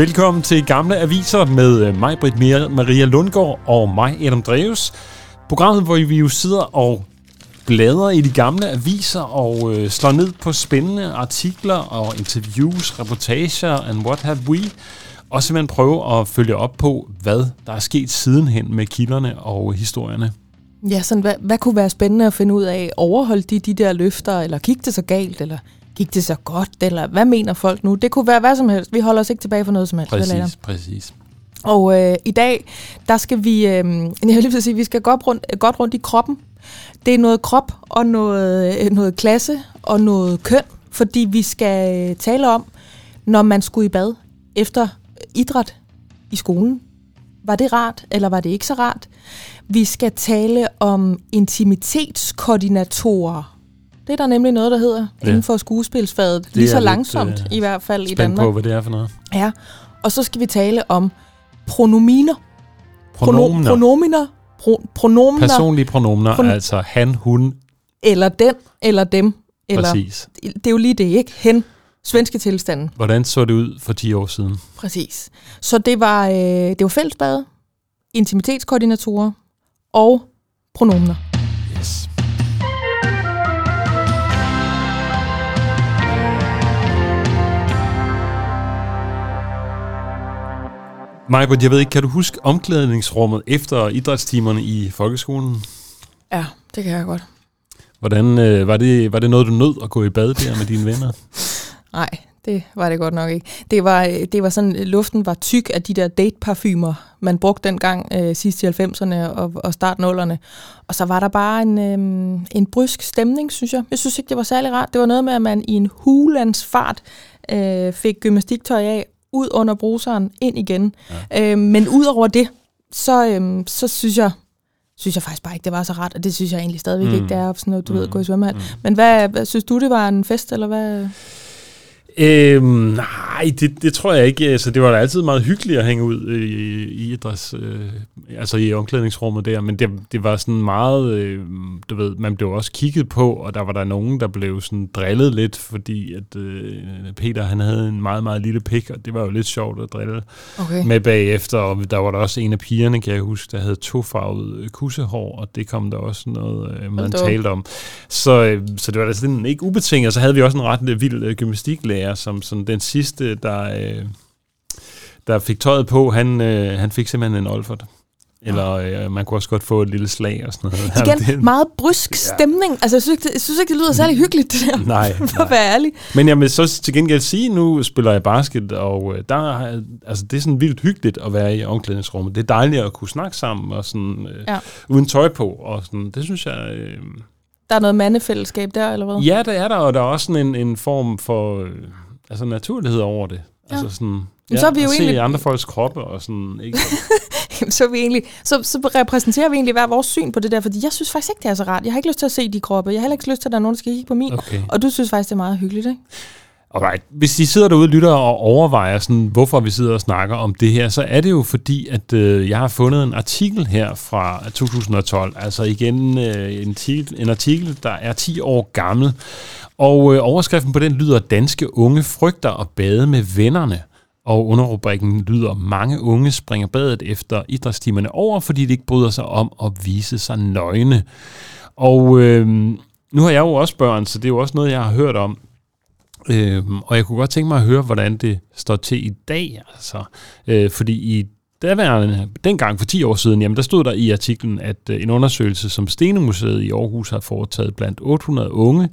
Velkommen til Gamle Aviser med øh, mig, Britt Maria Lundgaard og mig, Adam Dreves. Programmet, hvor vi jo sidder og bladrer i de gamle aviser og øh, slår ned på spændende artikler og interviews, reportager and what have we. Og simpelthen prøve at følge op på, hvad der er sket sidenhen med kilderne og historierne. Ja, sådan, hvad, hvad kunne være spændende at finde ud af? Overholdt de de der løfter, eller gik det så galt, eller gik det så godt, eller hvad mener folk nu? Det kunne være hvad som helst. Vi holder os ikke tilbage for noget som helst. Præcis, præcis. Og øh, i dag, der skal vi, øh, jeg vil lige sige, vi skal godt rundt, godt rundt i kroppen. Det er noget krop og noget, øh, noget klasse og noget køn, fordi vi skal tale om, når man skulle i bad efter idræt i skolen. Var det rart, eller var det ikke så rart? Vi skal tale om intimitetskoordinatorer. Det er der nemlig noget, der hedder ja. inden for skuespilsfaget. Det lige så langsomt lidt, uh, i hvert fald i Danmark. på, hvad det er for noget. Ja, og så skal vi tale om pronominer. Pronominer. pronominer. Pro, pronominer. Personlige pronominer, Pron- altså han, hun. Eller den, eller dem. Eller, Præcis. Det er jo lige det, ikke? Hen. Svenske tilstanden. Hvordan så det ud for 10 år siden? Præcis. Så det var, øh, det var fællesbad, intimitetskoordinatorer og pronominer. Yes. Majbert, jeg ved ikke, kan du huske omklædningsrummet efter idrætstimerne i folkeskolen? Ja, det kan jeg godt. Hvordan, øh, var, det, var det noget, du nød at gå i bad der med dine venner? Nej, det var det godt nok ikke. Det var, det var sådan, luften var tyk af de der date-parfumer, man brugte dengang øh, sidst i 90'erne og, og start 0'erne. Og så var der bare en, øh, en brysk stemning, synes jeg. Jeg synes ikke, det var særlig rart. Det var noget med, at man i en hulens fart øh, fik gymnastiktøj af, ud under bruseren, ind igen. Ja. Øh, men ud over det, så, øh, så synes jeg, synes jeg faktisk bare ikke, det var så rart, og det synes jeg egentlig stadigvæk mm. ikke, det er sådan noget, du mm. ved, gå i svømmehal. Mm. Men hvad, hvad, synes du, det var en fest, eller hvad? Øhm, nej, det, det tror jeg ikke. Altså, det var da altid meget hyggeligt at hænge ud i, i idræts, øh, altså i omklædningsrummet der, men det, det var sådan meget, øh, du ved, man blev også kigget på, og der var der nogen, der blev sådan drillet lidt, fordi at øh, Peter, han havde en meget, meget lille pik, og det var jo lidt sjovt at drille okay. med bagefter, og der var der også en af pigerne, kan jeg huske, der havde tofarvet kussehår, og det kom der også noget, øh, man talte om. Så, øh, så det var da sådan ikke ubetinget, så havde vi også en ret vild øh, gymnastiklærer, lærer, som, som den sidste, der, øh, der fik tøjet på, han, øh, han fik simpelthen en Olfert. Eller øh, man kunne også godt få et lille slag og sådan noget. Igen, det, meget brysk stemning. Altså, jeg synes, ikke, jeg synes ikke, det lyder særlig hyggeligt, det der. Nej, For at være ærlig. Men jeg vil så til gengæld sige, nu spiller jeg basket, og øh, der er, altså, det er sådan vildt hyggeligt at være i omklædningsrummet. Det er dejligt at kunne snakke sammen, og sådan, øh, ja. uden tøj på. Og sådan, det synes jeg... Øh, der er noget mandefællesskab der, eller hvad? Ja, der er der, og der er også sådan en, en form for øh, altså naturlighed over det. Ja. Altså sådan, ja, så er vi jo se egentlig... andre folks kroppe og sådan, ikke? så, er vi egentlig, så, så repræsenterer vi egentlig hver vores syn på det der, fordi jeg synes faktisk ikke, det er så rart. Jeg har ikke lyst til at se de kroppe. Jeg har heller ikke lyst til, at der er nogen, der skal kigge på min. Okay. Og du synes faktisk, det er meget hyggeligt, ikke? Alright. Hvis I sidder derude og lytter og overvejer, sådan, hvorfor vi sidder og snakker om det her, så er det jo fordi, at øh, jeg har fundet en artikel her fra 2012. Altså igen øh, en, artikel, en artikel, der er 10 år gammel. Og øh, overskriften på den lyder, danske unge frygter at bade med vennerne. Og underrubrikken lyder, mange unge springer badet efter idrætstimerne over, fordi de ikke bryder sig om at vise sig nøgne. Og øh, nu har jeg jo også børn, så det er jo også noget, jeg har hørt om. Øhm, og jeg kunne godt tænke mig at høre, hvordan det står til i dag. Altså, øh, fordi i daværende, dengang for 10 år siden, jamen der stod der i artiklen, at øh, en undersøgelse, som Stenemuseet i Aarhus har foretaget blandt 800 unge,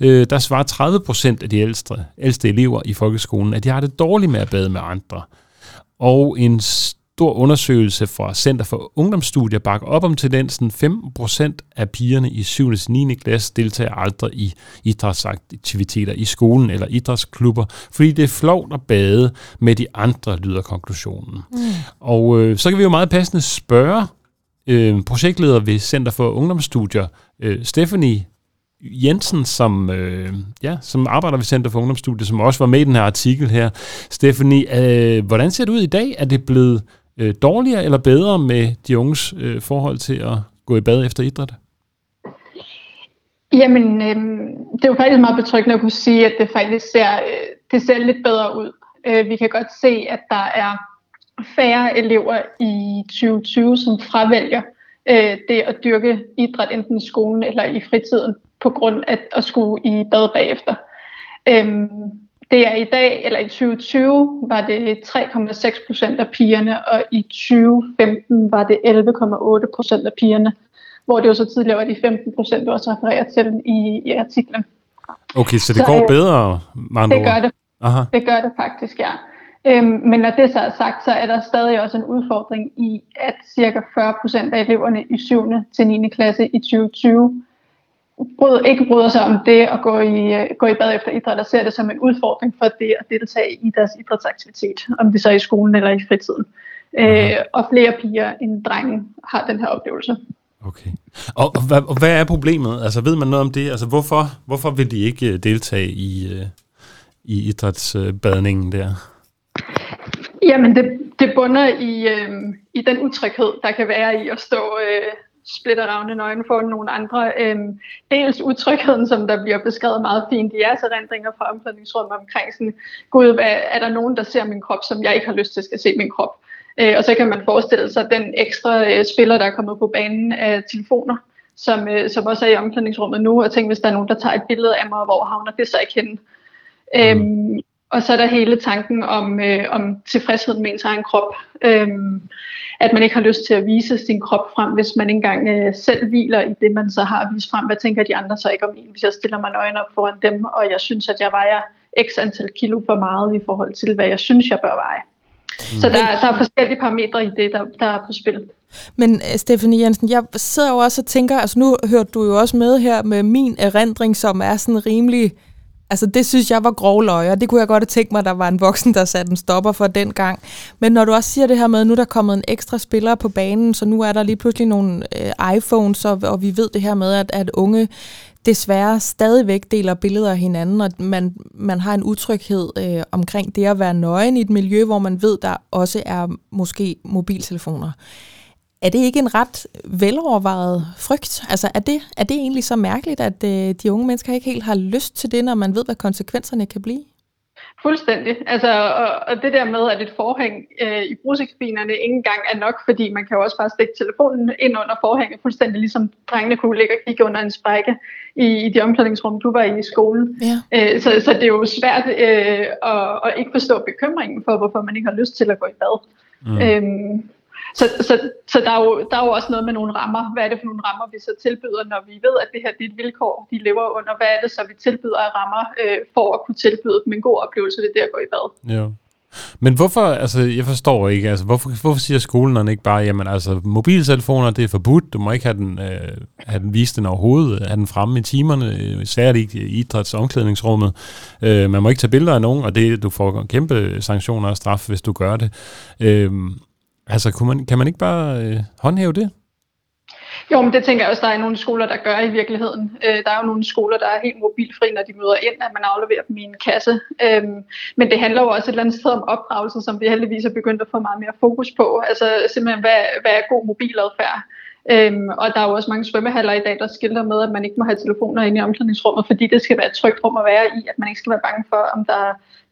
øh, der svarer 30 procent af de ældste, ældste elever i folkeskolen, at de har det dårligt med at bade med andre. Og en stor undersøgelse fra Center for Ungdomsstudier bakker op om tendensen. 15% af pigerne i 7. og 9. klasse deltager aldrig i idrætsaktiviteter i skolen eller idrætsklubber, fordi det er flovt at bade med de andre, lyder konklusionen. Mm. Og øh, så kan vi jo meget passende spørge øh, projektleder ved Center for Ungdomsstudier, øh, Stephanie Jensen, som, øh, ja, som arbejder ved Center for Ungdomsstudier, som også var med i den her artikel her. Stephanie, øh, hvordan ser det ud i dag? Er det blevet øh, dårligere eller bedre med de unges øh, forhold til at gå i bad efter idræt? Jamen, øh, det er jo faktisk meget betryggende at kunne sige, at det faktisk ser, øh, det ser lidt bedre ud. Øh, vi kan godt se, at der er færre elever i 2020, som fravælger øh, det at dyrke idræt enten i skolen eller i fritiden på grund af at skulle i bad bagefter. Øhm, det er i dag, eller i 2020, var det 3,6 procent af pigerne, og i 2015 var det 11,8 procent af pigerne, hvor det jo så tidligere var de 15 procent, du også refererer til i, i artiklen. Okay, så det så, går øh, bedre, man Det gør det. Aha. Det gør det faktisk, ja. Øhm, men når det så er sagt, så er der stadig også en udfordring i, at cirka 40 procent af eleverne i 7. til 9. klasse i 2020 bryd, ikke bryder sig om det at gå i, øh, gå i bad efter idræt og ser det som en udfordring for det at deltage i deres idrætsaktivitet, om det så er i skolen eller i fritiden. Øh, og flere piger end drenge har den her oplevelse. Okay. Og, og, hvad, og hvad er problemet? Altså ved man noget om det? Altså hvorfor, hvorfor vil de ikke øh, deltage i, uh, i idrætsbadningen der? Jamen det, det bunder i, øh, i den utryghed, der kan være i at stå øh, splitteravne nøgen for nogle andre. Øhm, dels utrygheden, som der bliver beskrevet meget fint i jeres erindringer fra omklædningsrummet omkring sådan, gud, hvad, er der nogen, der ser min krop, som jeg ikke har lyst til at se min krop? Øh, og så kan man forestille sig den ekstra øh, spiller, der er kommet på banen af telefoner, som, øh, som også er i omklædningsrummet nu, og tænk, hvis der er nogen, der tager et billede af mig, hvor havner det så ikke henne? Mm. Øhm, og så er der hele tanken om, øh, om tilfredshed med ens egen krop. Øhm, at man ikke har lyst til at vise sin krop frem, hvis man ikke engang øh, selv hviler i det, man så har vist frem. Hvad tænker de andre så ikke om en, hvis jeg stiller mig nøgen op foran dem, og jeg synes, at jeg vejer x antal kilo for meget i forhold til, hvad jeg synes, jeg bør veje. Mm. Så der, der er forskellige parametre i det, der, der er på spil. Men øh, Stefanie Jensen, jeg sidder jo også og tænker, altså nu hørte du jo også med her med min erindring, som er sådan rimelig Altså det synes jeg var grov løg, og det kunne jeg godt have tænkt mig, at der var en voksen, der satte en stopper for den gang. Men når du også siger det her med, at nu er der kommet en ekstra spiller på banen, så nu er der lige pludselig nogle øh, iPhones, og, og vi ved det her med, at, at unge desværre stadigvæk deler billeder af hinanden, og man, man har en utryghed øh, omkring det at være nøgen i et miljø, hvor man ved, der også er måske mobiltelefoner. Er det ikke en ret velovervejet frygt? Altså er det, er det egentlig så mærkeligt, at øh, de unge mennesker ikke helt har lyst til det, når man ved, hvad konsekvenserne kan blive? Fuldstændig. Altså, og, og det der med, at et forhæng øh, i brugsekabinerne ikke engang er nok, fordi man kan jo også bare stikke telefonen ind under forhænget, fuldstændig ligesom drengene kunne ligge og kigge under en sprække i, i de omklædningsrum, du var i i skolen. Ja. Øh, så, så det er jo svært øh, at, at ikke forstå bekymringen for, hvorfor man ikke har lyst til at gå i bad. Mm. Øhm, så, så, så der, er jo, der er jo også noget med nogle rammer. Hvad er det for nogle rammer, vi så tilbyder, når vi ved, at det her det er et vilkår, de lever under? Hvad er det så, vi tilbyder af rammer øh, for at kunne tilbyde dem en god oplevelse ved det at gå i bad? Ja. Men hvorfor, altså jeg forstår ikke, altså hvorfor, hvorfor siger skolen ikke bare, jamen altså mobiltelefoner, det er forbudt, du må ikke have den, øh, have den vist den overhovedet, have den fremme i timerne, øh, særligt i idræts- omklædningsrummet. Øh, man må ikke tage billeder af nogen, og det, du får kæmpe sanktioner og straf, hvis du gør det. Øh, Altså, kunne man, kan man ikke bare øh, håndhæve det? Jo, men det tænker jeg også, der er nogle skoler, der gør i virkeligheden. Øh, der er jo nogle skoler, der er helt mobilfri, når de møder ind, at man afleverer dem i en kasse. Øhm, men det handler jo også et eller andet sted om opdragelse, som vi heldigvis er begyndt at få meget mere fokus på. Altså simpelthen, hvad, hvad er god mobiladfærd? Øhm, og der er jo også mange svømmehaller i dag, der skilter med, at man ikke må have telefoner inde i omklædningsrummet, fordi det skal være et trygt rum at være i, at man ikke skal være bange for, om der,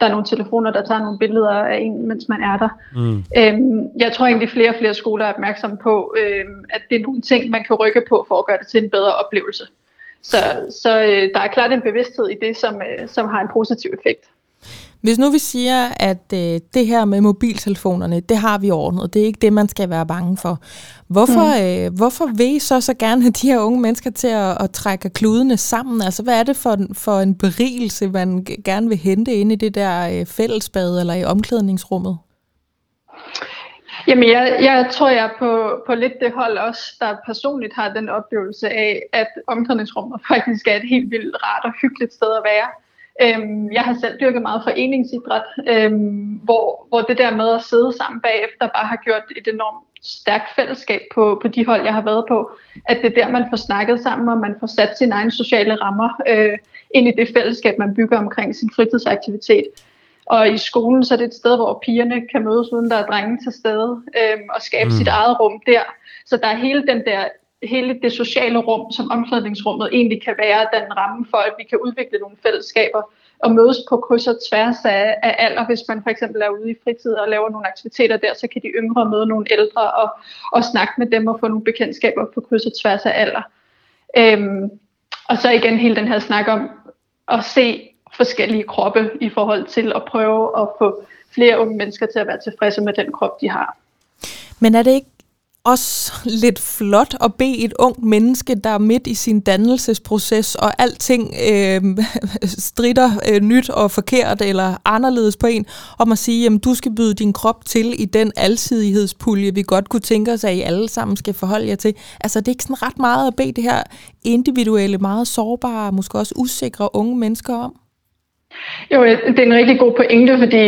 der er nogle telefoner, der tager nogle billeder af en, mens man er der. Mm. Øhm, jeg tror egentlig, flere og flere skoler er opmærksomme på, øhm, at det er nogle ting, man kan rykke på for at gøre det til en bedre oplevelse. Så, så øh, der er klart en bevidsthed i det, som, øh, som har en positiv effekt. Hvis nu vi siger, at øh, det her med mobiltelefonerne, det har vi ordnet, det er ikke det, man skal være bange for. Hvorfor, mm. øh, hvorfor vil I så så gerne have de her unge mennesker til at, at trække kludene sammen? Altså, hvad er det for, for en berigelse, man gerne vil hente ind i det der øh, fællesbad eller i omklædningsrummet? Jamen, jeg, jeg tror, jeg er på, på lidt det hold også, der personligt har den oplevelse af, at omklædningsrummet faktisk er et helt vildt rart og hyggeligt sted at være. Øhm, jeg har selv dyrket meget foreningsidræt, øhm, hvor, hvor det der med at sidde sammen bagefter bare har gjort et enormt stærkt fællesskab på, på de hold, jeg har været på. At det er der, man får snakket sammen, og man får sat sine egne sociale rammer øh, ind i det fællesskab, man bygger omkring sin fritidsaktivitet. Og i skolen så er det et sted, hvor pigerne kan mødes, uden der er drenge til stede, øh, og skabe mm. sit eget rum der. Så der er hele den der hele det sociale rum, som omklædningsrummet egentlig kan være den ramme for, at vi kan udvikle nogle fællesskaber og mødes på kryds og tværs af, af alder. Hvis man for eksempel er ude i fritid og laver nogle aktiviteter der, så kan de yngre møde nogle ældre og, og snakke med dem og få nogle bekendtskaber på kryds og tværs af alder. Øhm, og så igen hele den her snak om at se forskellige kroppe i forhold til at prøve at få flere unge mennesker til at være tilfredse med den krop, de har. Men er det ikke også lidt flot at bede et ungt menneske, der er midt i sin dannelsesproces, og alting øh, strider øh, nyt og forkert eller anderledes på en, om at sige, at du skal byde din krop til i den alsidighedspulje, vi godt kunne tænke os, at I alle sammen skal forholde jer til. Altså det er ikke sådan ret meget at bede det her individuelle, meget sårbare, måske også usikre unge mennesker om? Jo, det er en rigtig god pointe, fordi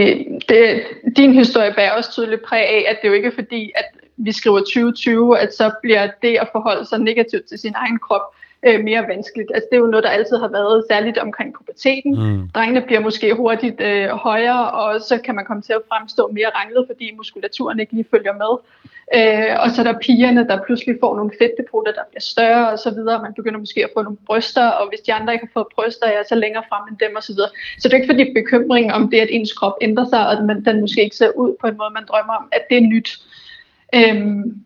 det, din historie bærer også tydeligt præg af, at det jo ikke er fordi, at vi skriver 2020, at så bliver det at forholde sig negativt til sin egen krop øh, mere vanskeligt. Altså, det er jo noget, der altid har været særligt omkring puberteten. Mm. Drengene bliver måske hurtigt øh, højere, og så kan man komme til at fremstå mere ranglet, fordi muskulaturen ikke lige følger med. Øh, og så er der pigerne, der pludselig får nogle fedtdepoter, der bliver større og så videre. Man begynder måske at få nogle bryster, og hvis de andre ikke har fået bryster, ja, så længere frem end dem og så videre. Så det er ikke fordi bekymring om det, at ens krop ændrer sig, og at man, den måske ikke ser ud på en måde, man drømmer om, at det er nyt. Øhm,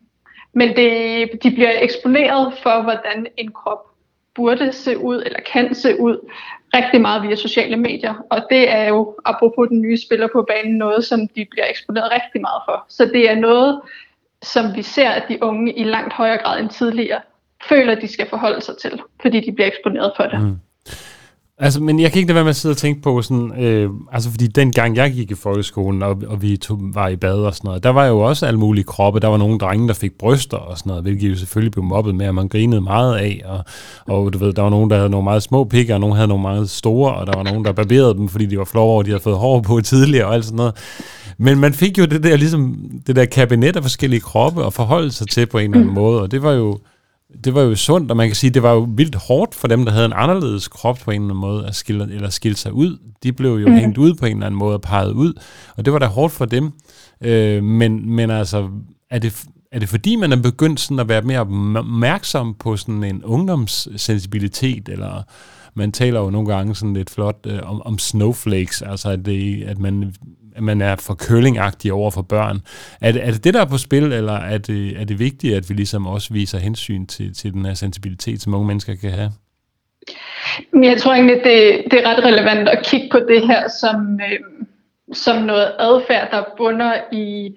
men det, de bliver eksponeret for, hvordan en krop burde se ud, eller kan se ud, rigtig meget via sociale medier. Og det er jo, apropos den nye spiller på banen, noget, som de bliver eksponeret rigtig meget for. Så det er noget, som vi ser, at de unge i langt højere grad end tidligere føler, at de skal forholde sig til, fordi de bliver eksponeret for det. Mm. Altså, men jeg kan ikke lade være med at sidde og tænke på sådan, øh, altså fordi dengang jeg gik i folkeskolen, og, og vi tog, var i bad og sådan noget, der var jo også alle mulige kroppe. Der var nogle drenge, der fik bryster og sådan noget, hvilket jo selvfølgelig blev mobbet med, og man grinede meget af. Og, og du ved, der var nogen, der havde nogle meget små pikker, og nogen havde nogle meget store, og der var nogen, der barberede dem, fordi de var flove over, de havde fået hår på tidligere og alt sådan noget. Men man fik jo det der, ligesom, det der kabinet af forskellige kroppe at forholde sig til på en eller anden måde, og det var jo det var jo sundt, og man kan sige, det var jo vildt hårdt for dem, der havde en anderledes krop på en eller anden måde, at skille, eller skille sig ud. De blev jo mm. hængt ud på en eller anden måde og peget ud, og det var da hårdt for dem. Øh, men, men altså, er det, er det fordi, man er begyndt sådan at være mere opmærksom på sådan en ungdomssensibilitet, eller man taler jo nogle gange sådan lidt flot øh, om, om snowflakes, altså at, det, at man at man er for køllingagtig over for børn. Er det, er det det, der er på spil, eller er det, er det vigtigt, at vi ligesom også viser hensyn til, til den her sensibilitet, som unge mennesker kan have? Jeg tror egentlig, det, det er ret relevant at kigge på det her som, øh, som noget adfærd, der bunder i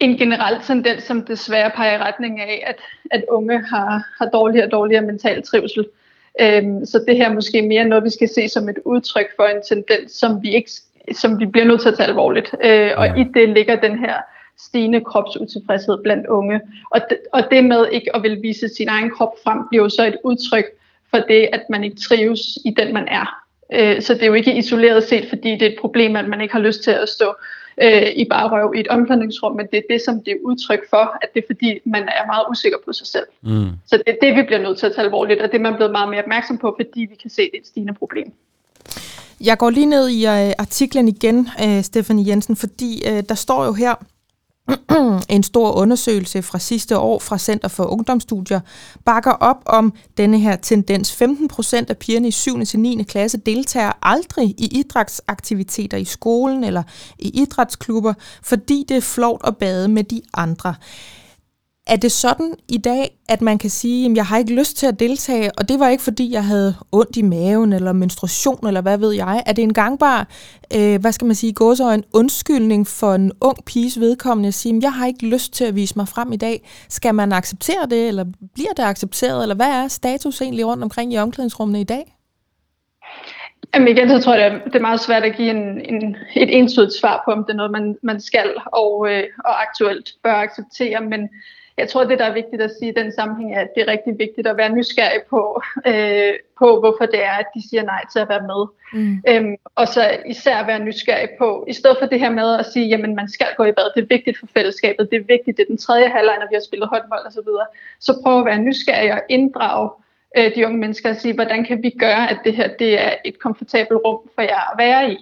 en generel tendens, som desværre peger i retning af, at, at unge har, har dårligere og dårligere mental trivsel. Øhm, så det her er måske mere noget, vi skal se som et udtryk for en tendens, som vi ikke som vi bliver nødt til at tage alvorligt. Øh, og i det ligger den her stigende kropsutilfredshed blandt unge. Og det, og det med ikke at vil vise sin egen krop frem, bliver jo så et udtryk for det, at man ikke trives i den, man er. Øh, så det er jo ikke isoleret set, fordi det er et problem, at man ikke har lyst til at stå øh, i bare røv i et omklædningsrum, men det er det, som det er udtryk for, at det er fordi, man er meget usikker på sig selv. Mm. Så det er det, vi bliver nødt til at tage alvorligt, og det er man blevet meget mere opmærksom på, fordi vi kan se, det er et stigende problem. Jeg går lige ned i øh, artiklen igen, øh, Stephanie Jensen, fordi øh, der står jo her, en stor undersøgelse fra sidste år fra Center for Ungdomsstudier bakker op om denne her tendens. 15 procent af pigerne i 7. til 9. klasse deltager aldrig i idrætsaktiviteter i skolen eller i idrætsklubber, fordi det er flovt at bade med de andre. Er det sådan i dag, at man kan sige, at jeg har ikke lyst til at deltage, og det var ikke fordi, jeg havde ondt i maven eller menstruation eller hvad ved jeg? Er det en gangbar, øh, hvad skal man sige, gå en undskyldning for en ung piges vedkommende at sige, at jeg har ikke lyst til at vise mig frem i dag? Skal man acceptere det, eller bliver det accepteret, eller hvad er status egentlig rundt omkring i omklædningsrummene i dag? Jamen igen, så tror jeg, det er meget svært at give en, en, et entydigt svar på, om det er noget, man, man skal og, øh, og aktuelt bør acceptere, men jeg tror, det der er vigtigt at sige i den sammenhæng, er, at det er rigtig vigtigt at være nysgerrig på, øh, på hvorfor det er, at de siger nej til at være med. Mm. Øhm, og så især være nysgerrig på, i stedet for det her med at sige, jamen man skal gå i bad, det er vigtigt for fællesskabet, det er vigtigt, det er den tredje halvleg, når vi har spillet håndbold osv., så, videre. så prøv at være nysgerrig og inddrage øh, de unge mennesker og sige, hvordan kan vi gøre, at det her det er et komfortabelt rum for jer at være i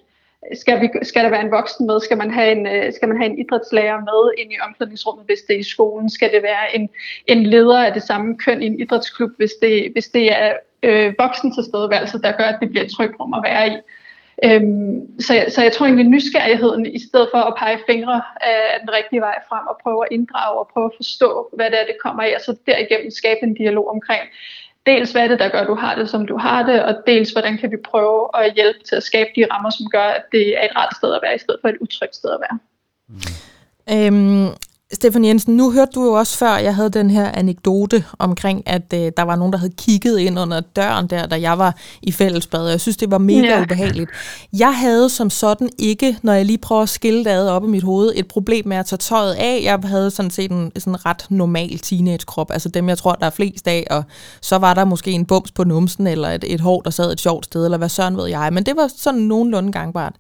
skal, vi, skal der være en voksen med? Skal man, have en, øh, skal man have en idrætslærer med ind i omklædningsrummet, hvis det er i skolen? Skal det være en, en leder af det samme køn i en idrætsklub, hvis det, hvis det er øh, voksen tilstedeværelse, der gør, at det bliver et trygt rum at være i? Øhm, så, så jeg tror egentlig, nysgerrigheden, i stedet for at pege fingre, øh, er den rigtige vej frem, og prøve at inddrage og prøve at forstå, hvad det er, det kommer af, og så derigennem skabe en dialog omkring, dels hvad er det, der gør, at du har det, som du har det, og dels hvordan kan vi prøve at hjælpe til at skabe de rammer, som gør, at det er et rart sted at være, i stedet for et utrygt sted at være. Mm. Øhm, Stefan Jensen, nu hørte du jo også før, jeg havde den her anekdote omkring, at øh, der var nogen, der havde kigget ind under døren der, da jeg var i fællesbad, og jeg synes, det var mega ja. ubehageligt. Jeg havde som sådan ikke, når jeg lige prøver at skille det ad op i mit hoved, et problem med at tage tøjet af. Jeg havde sådan set en sådan ret normal teenagekrop, altså dem, jeg tror, der er flest af, og så var der måske en bums på numsen, eller et, et hår, der sad et sjovt sted, eller hvad søren ved jeg, men det var sådan nogenlunde gangbart.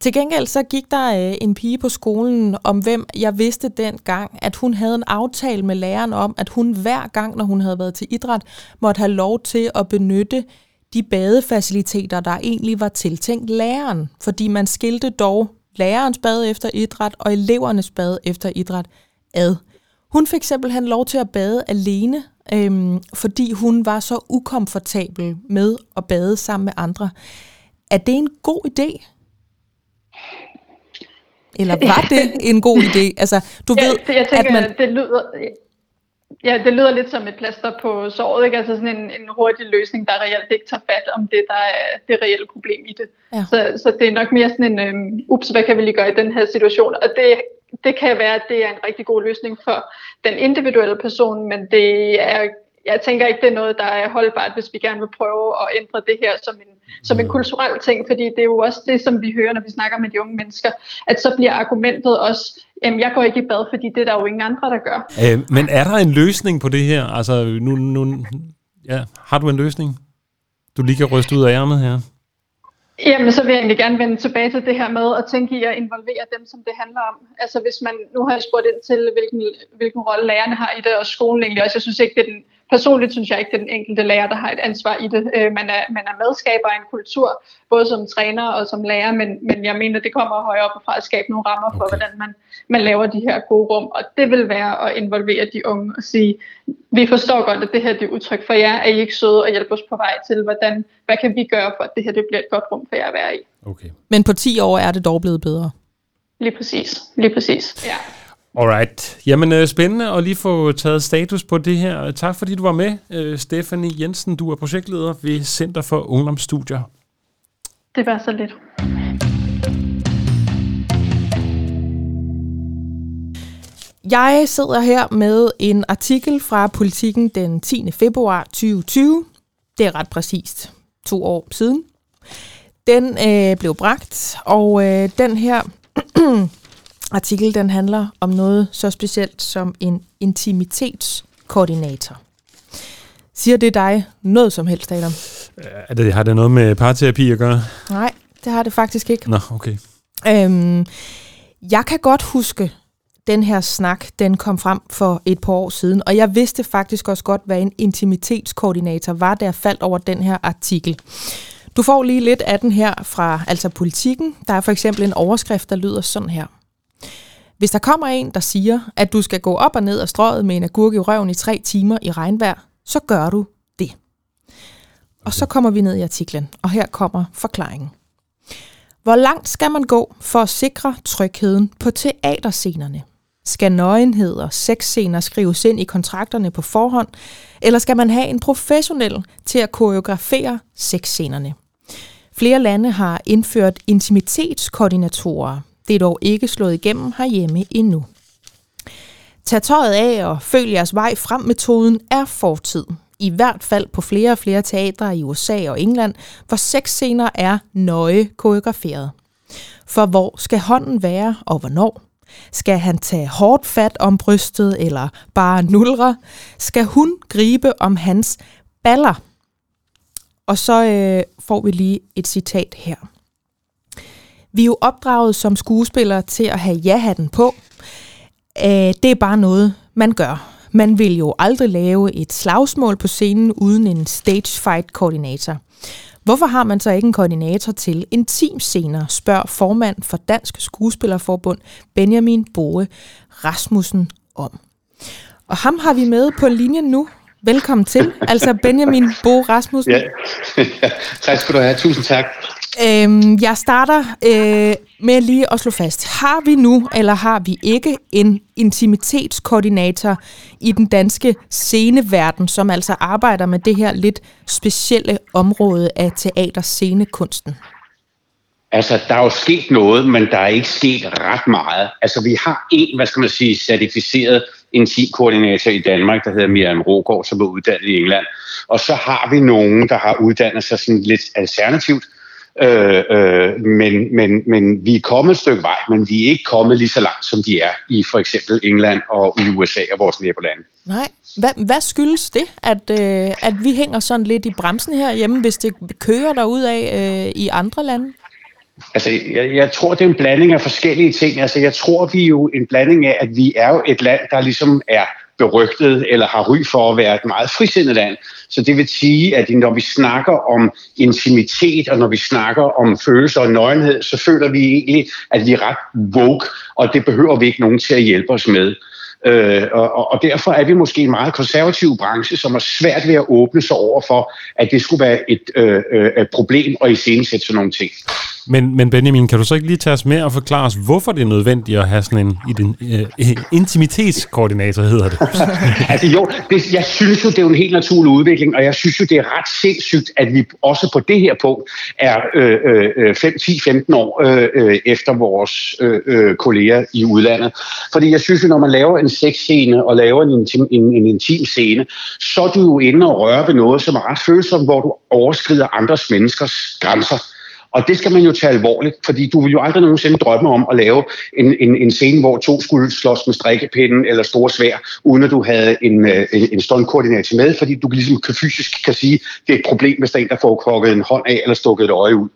Til gengæld så gik der øh, en pige på skolen, om hvem jeg vidste dengang, at hun havde en aftale med læreren om, at hun hver gang, når hun havde været til idræt, måtte have lov til at benytte de badefaciliteter, der egentlig var tiltænkt læreren. Fordi man skilte dog lærerens bad efter idræt og elevernes bad efter idræt ad. Hun fik simpelthen lov til at bade alene, øhm, fordi hun var så ukomfortabel med at bade sammen med andre. Er det en god idé? Eller var det en god idé? Altså, du ja, ved, det, jeg tænker, at man... det lyder... Ja, det lyder lidt som et plaster på såret, ikke? Altså sådan en, en hurtig løsning, der reelt ikke tager fat om det, der er det reelle problem i det. Ja. Så, så det er nok mere sådan en, um, ups, hvad kan vi lige gøre i den her situation? Og det, det kan være, at det er en rigtig god løsning for den individuelle person, men det er jeg tænker ikke, det er noget, der er holdbart, hvis vi gerne vil prøve at ændre det her som en, som en kulturel ting, fordi det er jo også det, som vi hører, når vi snakker med de unge mennesker, at så bliver argumentet også, at jeg går ikke i bad, fordi det er der jo ingen andre, der gør. Øh, men er der en løsning på det her? Altså, nu, nu, ja, har du en løsning? Du lige kan ryste ud af ærmet her. Jamen, så vil jeg egentlig gerne vende tilbage til det her med at tænke i at involvere dem, som det handler om. Altså, hvis man, nu har jeg spurgt ind til, hvilken, hvilken rolle lærerne har i det, og skolen egentlig også. Jeg synes ikke, det er den personligt synes jeg ikke, det er den enkelte lærer, der har et ansvar i det. Øh, man, er, man er medskaber af en kultur, både som træner og som lærer, men, men jeg mener, det kommer højere op fra at skabe nogle rammer for, okay. hvordan man, man laver de her gode rum. Og det vil være at involvere de unge og sige, vi forstår godt, at det her det er udtryk for jer, er I ikke søde og hjælpe os på vej til, hvordan, hvad kan vi gøre for, at det her det bliver et godt rum for jer at være i. Okay. Men på 10 år er det dog blevet bedre. Lige præcis. Lige præcis. Ja. Alright. Jamen øh, spændende at lige få taget status på det her. Tak fordi du var med, øh, Stephanie Jensen. Du er projektleder ved Center for Ungdomsstudier. Det var så lidt. Jeg sidder her med en artikel fra Politiken den 10. februar 2020. Det er ret præcist to år siden. Den øh, blev bragt, og øh, den her artikel den handler om noget så specielt som en intimitetskoordinator. Siger det dig noget som helst, Adam? Er det, har det noget med parterapi at gøre? Nej, det har det faktisk ikke. Nå, okay. Øhm, jeg kan godt huske, den her snak, den kom frem for et par år siden, og jeg vidste faktisk også godt, hvad en intimitetskoordinator var, jeg faldt over den her artikel. Du får lige lidt af den her fra altså politikken. Der er for eksempel en overskrift, der lyder sådan her. Hvis der kommer en, der siger, at du skal gå op og ned af strøget med en agurk i røven i tre timer i regnvejr, så gør du det. Og så kommer vi ned i artiklen, og her kommer forklaringen. Hvor langt skal man gå for at sikre trygheden på teaterscenerne? Skal nøgenhed og sexscener skrives ind i kontrakterne på forhånd, eller skal man have en professionel til at koreografere sexscenerne? Flere lande har indført intimitetskoordinatorer, det er dog ikke slået igennem herhjemme endnu. Tag tøjet af og følg jeres vej frem metoden er fortid. I hvert fald på flere og flere teatre i USA og England, hvor sexscener er nøje koreograferet. For hvor skal hånden være og hvornår? Skal han tage hårdt fat om brystet eller bare nulre? Skal hun gribe om hans baller? Og så øh, får vi lige et citat her. Vi er jo opdraget som skuespillere til at have ja-hatten på. Øh, det er bare noget, man gør. Man vil jo aldrig lave et slagsmål på scenen uden en stage fight koordinator. Hvorfor har man så ikke en koordinator til intimscener, spørger formand for Dansk Skuespillerforbund Benjamin Boe Rasmussen om. Og ham har vi med på linjen nu. Velkommen til, altså Benjamin Bo Rasmussen. Ja, ja tak skal du have. Tusind tak. Øhm, jeg starter øh, med lige at slå fast. Har vi nu, eller har vi ikke, en intimitetskoordinator i den danske sceneverden, som altså arbejder med det her lidt specielle område af teaterscenekunsten? Altså, der er jo sket noget, men der er ikke sket ret meget. Altså, vi har en, hvad skal man sige, certificeret intimkoordinator i Danmark, der hedder Miriam Rogård, som er uddannet i England. Og så har vi nogen, der har uddannet sig sådan lidt alternativt, Øh, øh, men, men, men vi er kommet et stykke vej, men vi er ikke kommet lige så langt, som de er i for eksempel England og i USA og vores nabolande. Nej. Hvad, hvad skyldes det, at, øh, at vi hænger sådan lidt i bremsen herhjemme, hvis det kører af øh, i andre lande? Altså, jeg, jeg tror, det er en blanding af forskellige ting. Altså, jeg tror, vi er jo en blanding af, at vi er jo et land, der ligesom er berygtet eller har ry for at være et meget frisindet land. Så det vil sige, at når vi snakker om intimitet, og når vi snakker om følelser og nøgenhed, så føler vi egentlig, at vi er ret woke, og det behøver vi ikke nogen til at hjælpe os med. Øh, og, og derfor er vi måske en meget konservativ branche, som er svært ved at åbne sig over for, at det skulle være et øh, øh, problem at iscenesætte sådan nogle ting. Men, men Benjamin, kan du så ikke lige tage os med og forklare os, hvorfor det er nødvendigt at have sådan en, øh, en, en uh, intimitetskoordinator, hedder det? altså jo, det, jeg synes jo, det er jo en helt naturlig udvikling, og jeg synes jo, det er ret sindssygt, at vi også på det her punkt er øh, øh, øh 10-15 år øh, øh, efter vores øh, øh, kolleger i udlandet. Fordi jeg synes jo, når man laver en sexscene og laver en intim, en, en intim scene, så er du jo inde og røre ved noget, som er ret følsomt, hvor du overskrider andres menneskers grænser. Og det skal man jo tage alvorligt, fordi du vil jo aldrig nogensinde drømme om at lave en, en, en scene, hvor to skulle slås med strikkepinden eller store svær, uden at du havde en, øh, en, en stuntkoordinator med, fordi du ligesom kan fysisk kan sige, det er et problem, hvis der er en, der får kokket en hånd af eller stukket et øje ud.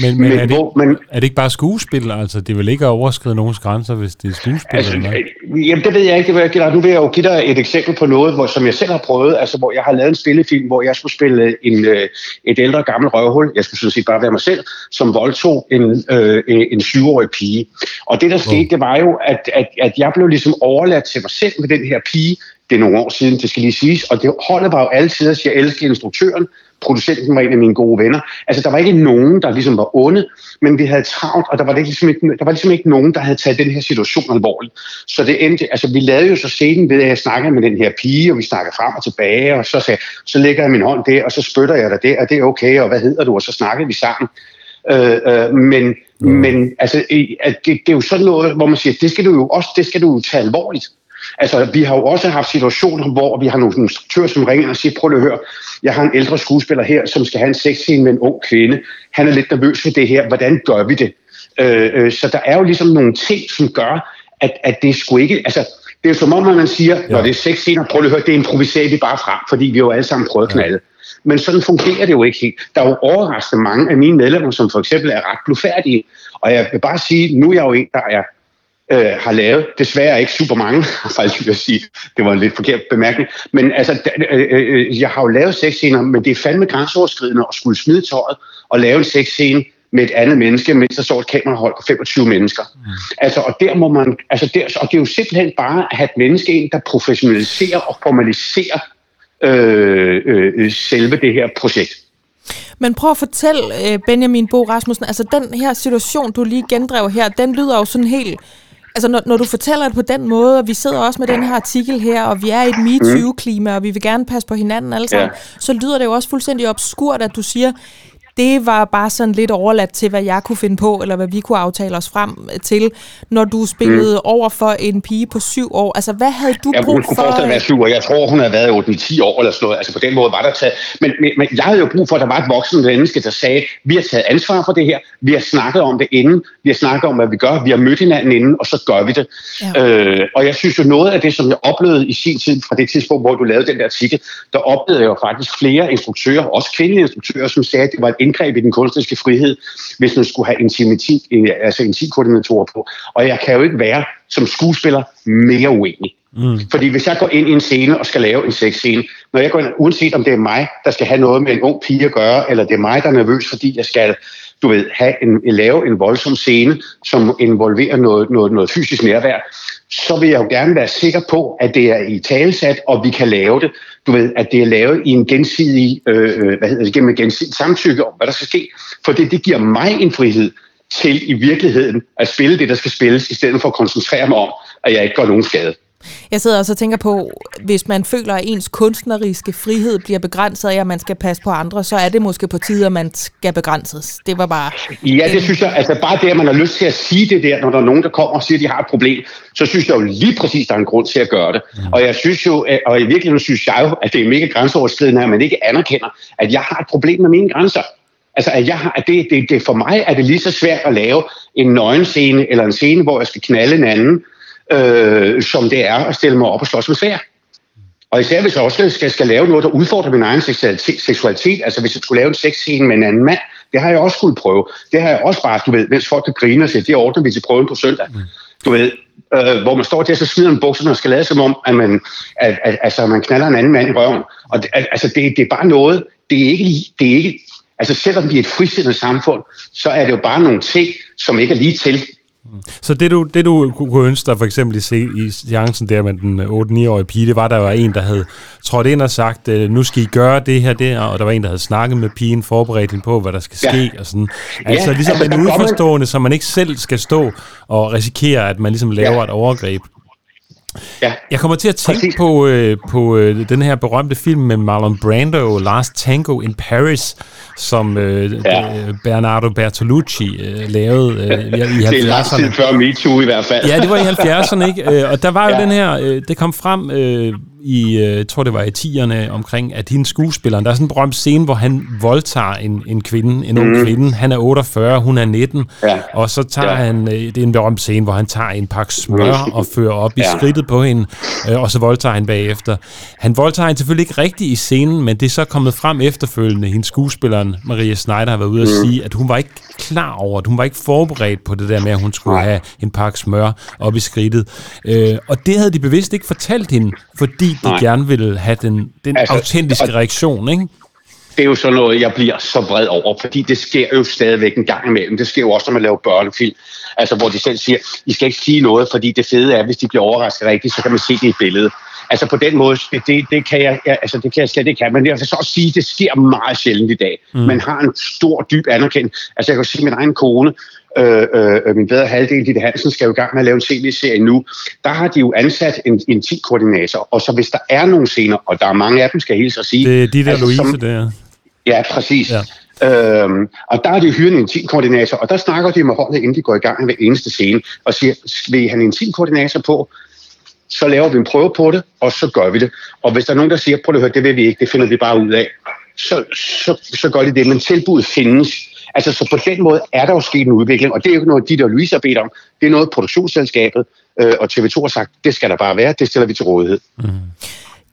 Men, men, men, er, det, hvor, men er det ikke bare skuespil? Altså, det vil ikke overskride nogens grænser, hvis det er skuespil? Altså, eller øh, jamen, det ved jeg ikke. Det vil jeg. Nu vil jeg jo give dig et eksempel på noget, hvor, som jeg selv har prøvet, altså hvor jeg har lavet en spillefilm, hvor jeg skulle spille en, øh, et ældre gammelt røvhul. Jeg skulle sådan set bare være mig selv, som voldtog en, øh, en syvårig pige. Og det, der skete, det var jo, at, at, at jeg blev ligesom overladt til mig selv med den her pige. Det er nogle år siden, det skal lige siges. Og det holdet var jo altid, at jeg elskede instruktøren. Producenten var en af mine gode venner. Altså, der var ikke nogen, der ligesom var onde, men vi havde travlt, og der var, ligesom ikke, der var ligesom ikke nogen, der havde taget den her situation alvorligt. Så det endte, altså, vi lavede jo så scenen ved, at jeg snakkede med den her pige, og vi snakkede frem og tilbage, og så sagde så lægger jeg min hånd der, og så spytter jeg dig der, og det er okay, og hvad hedder du? Og så snakkede vi sammen. Øh, øh, men, mm. men altså, at det, det er jo sådan noget, hvor man siger, det skal du jo også det skal du jo tage alvorligt. Altså, vi har jo også haft situationer, hvor vi har nogle instruktører, som ringer og siger, prøv at høre, jeg har en ældre skuespiller her, som skal have en sexscene med en ung kvinde. Han er lidt nervøs for det her. Hvordan gør vi det? Øh, øh, så der er jo ligesom nogle ting, som gør, at, at det skulle ikke... Altså, det er jo som om, at man siger, ja. når det er sexscener, prøv at høre, det improviserer vi bare frem, fordi vi jo alle sammen prøvet at knalde. Ja. Men sådan fungerer det jo ikke helt. Der er jo overraskende mange af mine medlemmer, som for eksempel er ret blufærdige. Og jeg vil bare sige, nu er jeg jo en, der er øh, har lavet, desværre ikke super mange, faktisk vil sige, det var en lidt forkert bemærkning, men altså, øh, øh, jeg har jo lavet sexscener, men det er fandme grænseoverskridende at skulle smide tøjet og lave en sexscene med et andet menneske, mens der står et kamerahold på 25 mennesker. Mm. Altså, og der må man, altså der, og det er jo simpelthen bare at have et menneske ind, der professionaliserer og formaliserer øh, øh, selve det her projekt. Men prøv at fortælle, øh, Benjamin Bo Rasmussen, altså den her situation, du lige gendrev her, den lyder jo sådan helt... Altså når, når du fortæller det på den måde, og vi sidder også med den her artikel her, og vi er i et MeToo-klima, og vi vil gerne passe på hinanden alle sammen, ja. så lyder det jo også fuldstændig obskurt, at du siger, det var bare sådan lidt overladt til, hvad jeg kunne finde på, eller hvad vi kunne aftale os frem til, når du spillede mm. over for en pige på syv år. Altså, hvad havde du ja, brug for? Hun kunne forestille være syv år. Jeg tror, hun havde været 8-10 år eller sådan noget. Altså, på den måde var der taget. Men, men, men jeg havde jo brug for, at der var et voksen menneske, der sagde, vi har taget ansvar for det her, vi har snakket om det inden, vi har snakket om, hvad vi gør, vi har mødt hinanden inden, og så gør vi det. Ja. Øh, og jeg synes jo, noget af det, som jeg oplevede i sin tid, fra det tidspunkt, hvor du lavede den der artikel, der oplevede jeg jo faktisk flere instruktører, også kvindelige instruktører, som sagde, at det var et indgreb i den kunstneriske frihed, hvis man skulle have intimitet, altså intimkoordinatorer på. Og jeg kan jo ikke være som skuespiller mere uenig. Mm. Fordi hvis jeg går ind i en scene og skal lave en sexscene, når jeg går ind, uanset om det er mig, der skal have noget med en ung pige at gøre, eller det er mig, der er nervøs, fordi jeg skal du ved, have en, lave en voldsom scene, som involverer noget, noget, noget fysisk nærvær, så vil jeg jo gerne være sikker på, at det er i talesat, og vi kan lave det. Du ved, at det er lavet i en gensidig, øh, øh, hvad hedder det, gennem en gensidig samtykke om, hvad der skal ske. For det, det giver mig en frihed til i virkeligheden at spille det, der skal spilles, i stedet for at koncentrere mig om, at jeg ikke gør nogen skade. Jeg sidder også og tænker på, hvis man føler, at ens kunstneriske frihed bliver begrænset af, at man skal passe på andre, så er det måske på tide, at man skal begrænses. Det var bare... Ja, det synes jeg. Altså bare det, at man har lyst til at sige det der, når der er nogen, der kommer og siger, at de har et problem, så synes jeg jo lige præcis, der er en grund til at gøre det. Mm. Og jeg synes jo, og i virkeligheden synes jeg jo, at det er mega grænseoverskridende, at man ikke anerkender, at jeg har et problem med mine grænser. Altså, at jeg har, at det, det, det, for mig er det lige så svært at lave en nøgenscene, eller en scene, hvor jeg skal knalde en anden, øh, som det er at stille mig op og slås med svær. Og især hvis jeg også skal, skal lave noget, der udfordrer min egen seksualitet, seksualitet, altså hvis jeg skulle lave en sexscene med en anden mand, det har jeg også skulle prøve. Det har jeg også bare, du ved, hvis folk der griner og siger, det ordner vi til prøven på søndag. Mm. Du ved, øh, hvor man står der, så smider en bukser, og skal lade som om, at man, at, at, altså, man knaller en anden mand i røven. Og det, altså, det, det er bare noget, det er ikke, det er ikke, altså selvom vi er et frisindet samfund, så er det jo bare nogle ting, som ikke er lige til. Så det du, det du kunne ønske dig for eksempel i, se, i seancen der med den 8-9-årige pige, det var, der var en, der havde trådt ind og sagt, øh, nu skal I gøre det her, det og der var en, der havde snakket med pigen, forberedt hende på, hvad der skal ske, ja. og sådan. Altså ja, ligesom altså, en udforstående, så man ikke selv skal stå og risikere, at man ligesom laver ja. et overgreb. Ja. Jeg kommer til at tænke Præcis. på, øh, på øh, den her berømte film med Marlon Brando, Last Tango in Paris, som øh, ja. Øh, Bernardo Bertolucci øh, lavede øh, i, i 70'erne. Det er lang tid før MeToo i hvert fald. ja, det var i 70'erne, ikke? Øh, og der var jo ja. den her, øh, det kom frem øh, i, jeg tror det var i 10'erne, omkring, at hende skuespilleren, der er sådan en berømt scene, hvor han voldtager en, en kvinde, en ung mm. kvinde. Han er 48, hun er 19, ja. og så tager ja. han, det er en berømt scene, hvor han tager en pakke smør og fører op i ja. skridtet på hende, og så voldtager han bagefter. Han voldtager hende selvfølgelig ikke rigtigt i scenen, men det er så kommet frem efterfølgende. Hendes skuespilleren, Maria Schneider, har været ude mm. at sige, at hun var ikke klar over, at hun var ikke forberedt på det der med, at hun skulle have en pakke smør op i skridtet. Øh, og det havde de bevidst ikke fortalt hende, fordi de Nej. gerne ville have den, den altså, autentiske reaktion, ikke? det er jo sådan noget, jeg bliver så vred over, fordi det sker jo stadigvæk en gang imellem. Det sker jo også, når man laver børnefilm, altså hvor de selv siger, I skal ikke sige noget, fordi det fede er, hvis de bliver overrasket rigtigt, så kan man se det i billedet. Altså på den måde, det, det, kan, jeg, altså, det kan jeg slet ikke have. Men jeg vil så også sige, at det sker meget sjældent i dag. Mm. Man har en stor, dyb anerkendelse. Altså jeg kan sige, at min egen kone, øh, øh, min bedre halvdel, Ditte Hansen, skal jo i gang med at lave en tv-serie nu. Der har de jo ansat en, en koordinator og så hvis der er nogle scener, og der er mange af dem, skal jeg hilse at sige. Det er de der altså, Louise, som, der. Ja, præcis. Ja. Øhm, og der er de hyret en intimkoordinator, og der snakker de med holdet, inden de går i gang med eneste scene, og siger, vil have en intimkoordinator på? så laver vi en prøve på det, og så gør vi det. Og hvis der er nogen, der siger, prøv at høre, det vil vi ikke, det finder vi bare ud af, så, så, så gør de det. Men tilbuddet findes. Altså, så på den måde er der jo sket en udvikling, og det er jo ikke noget, de der Louise har bedt om. Det er noget, produktionsselskabet øh, og TV2 har sagt, det skal der bare være, det stiller vi til rådighed. Mm.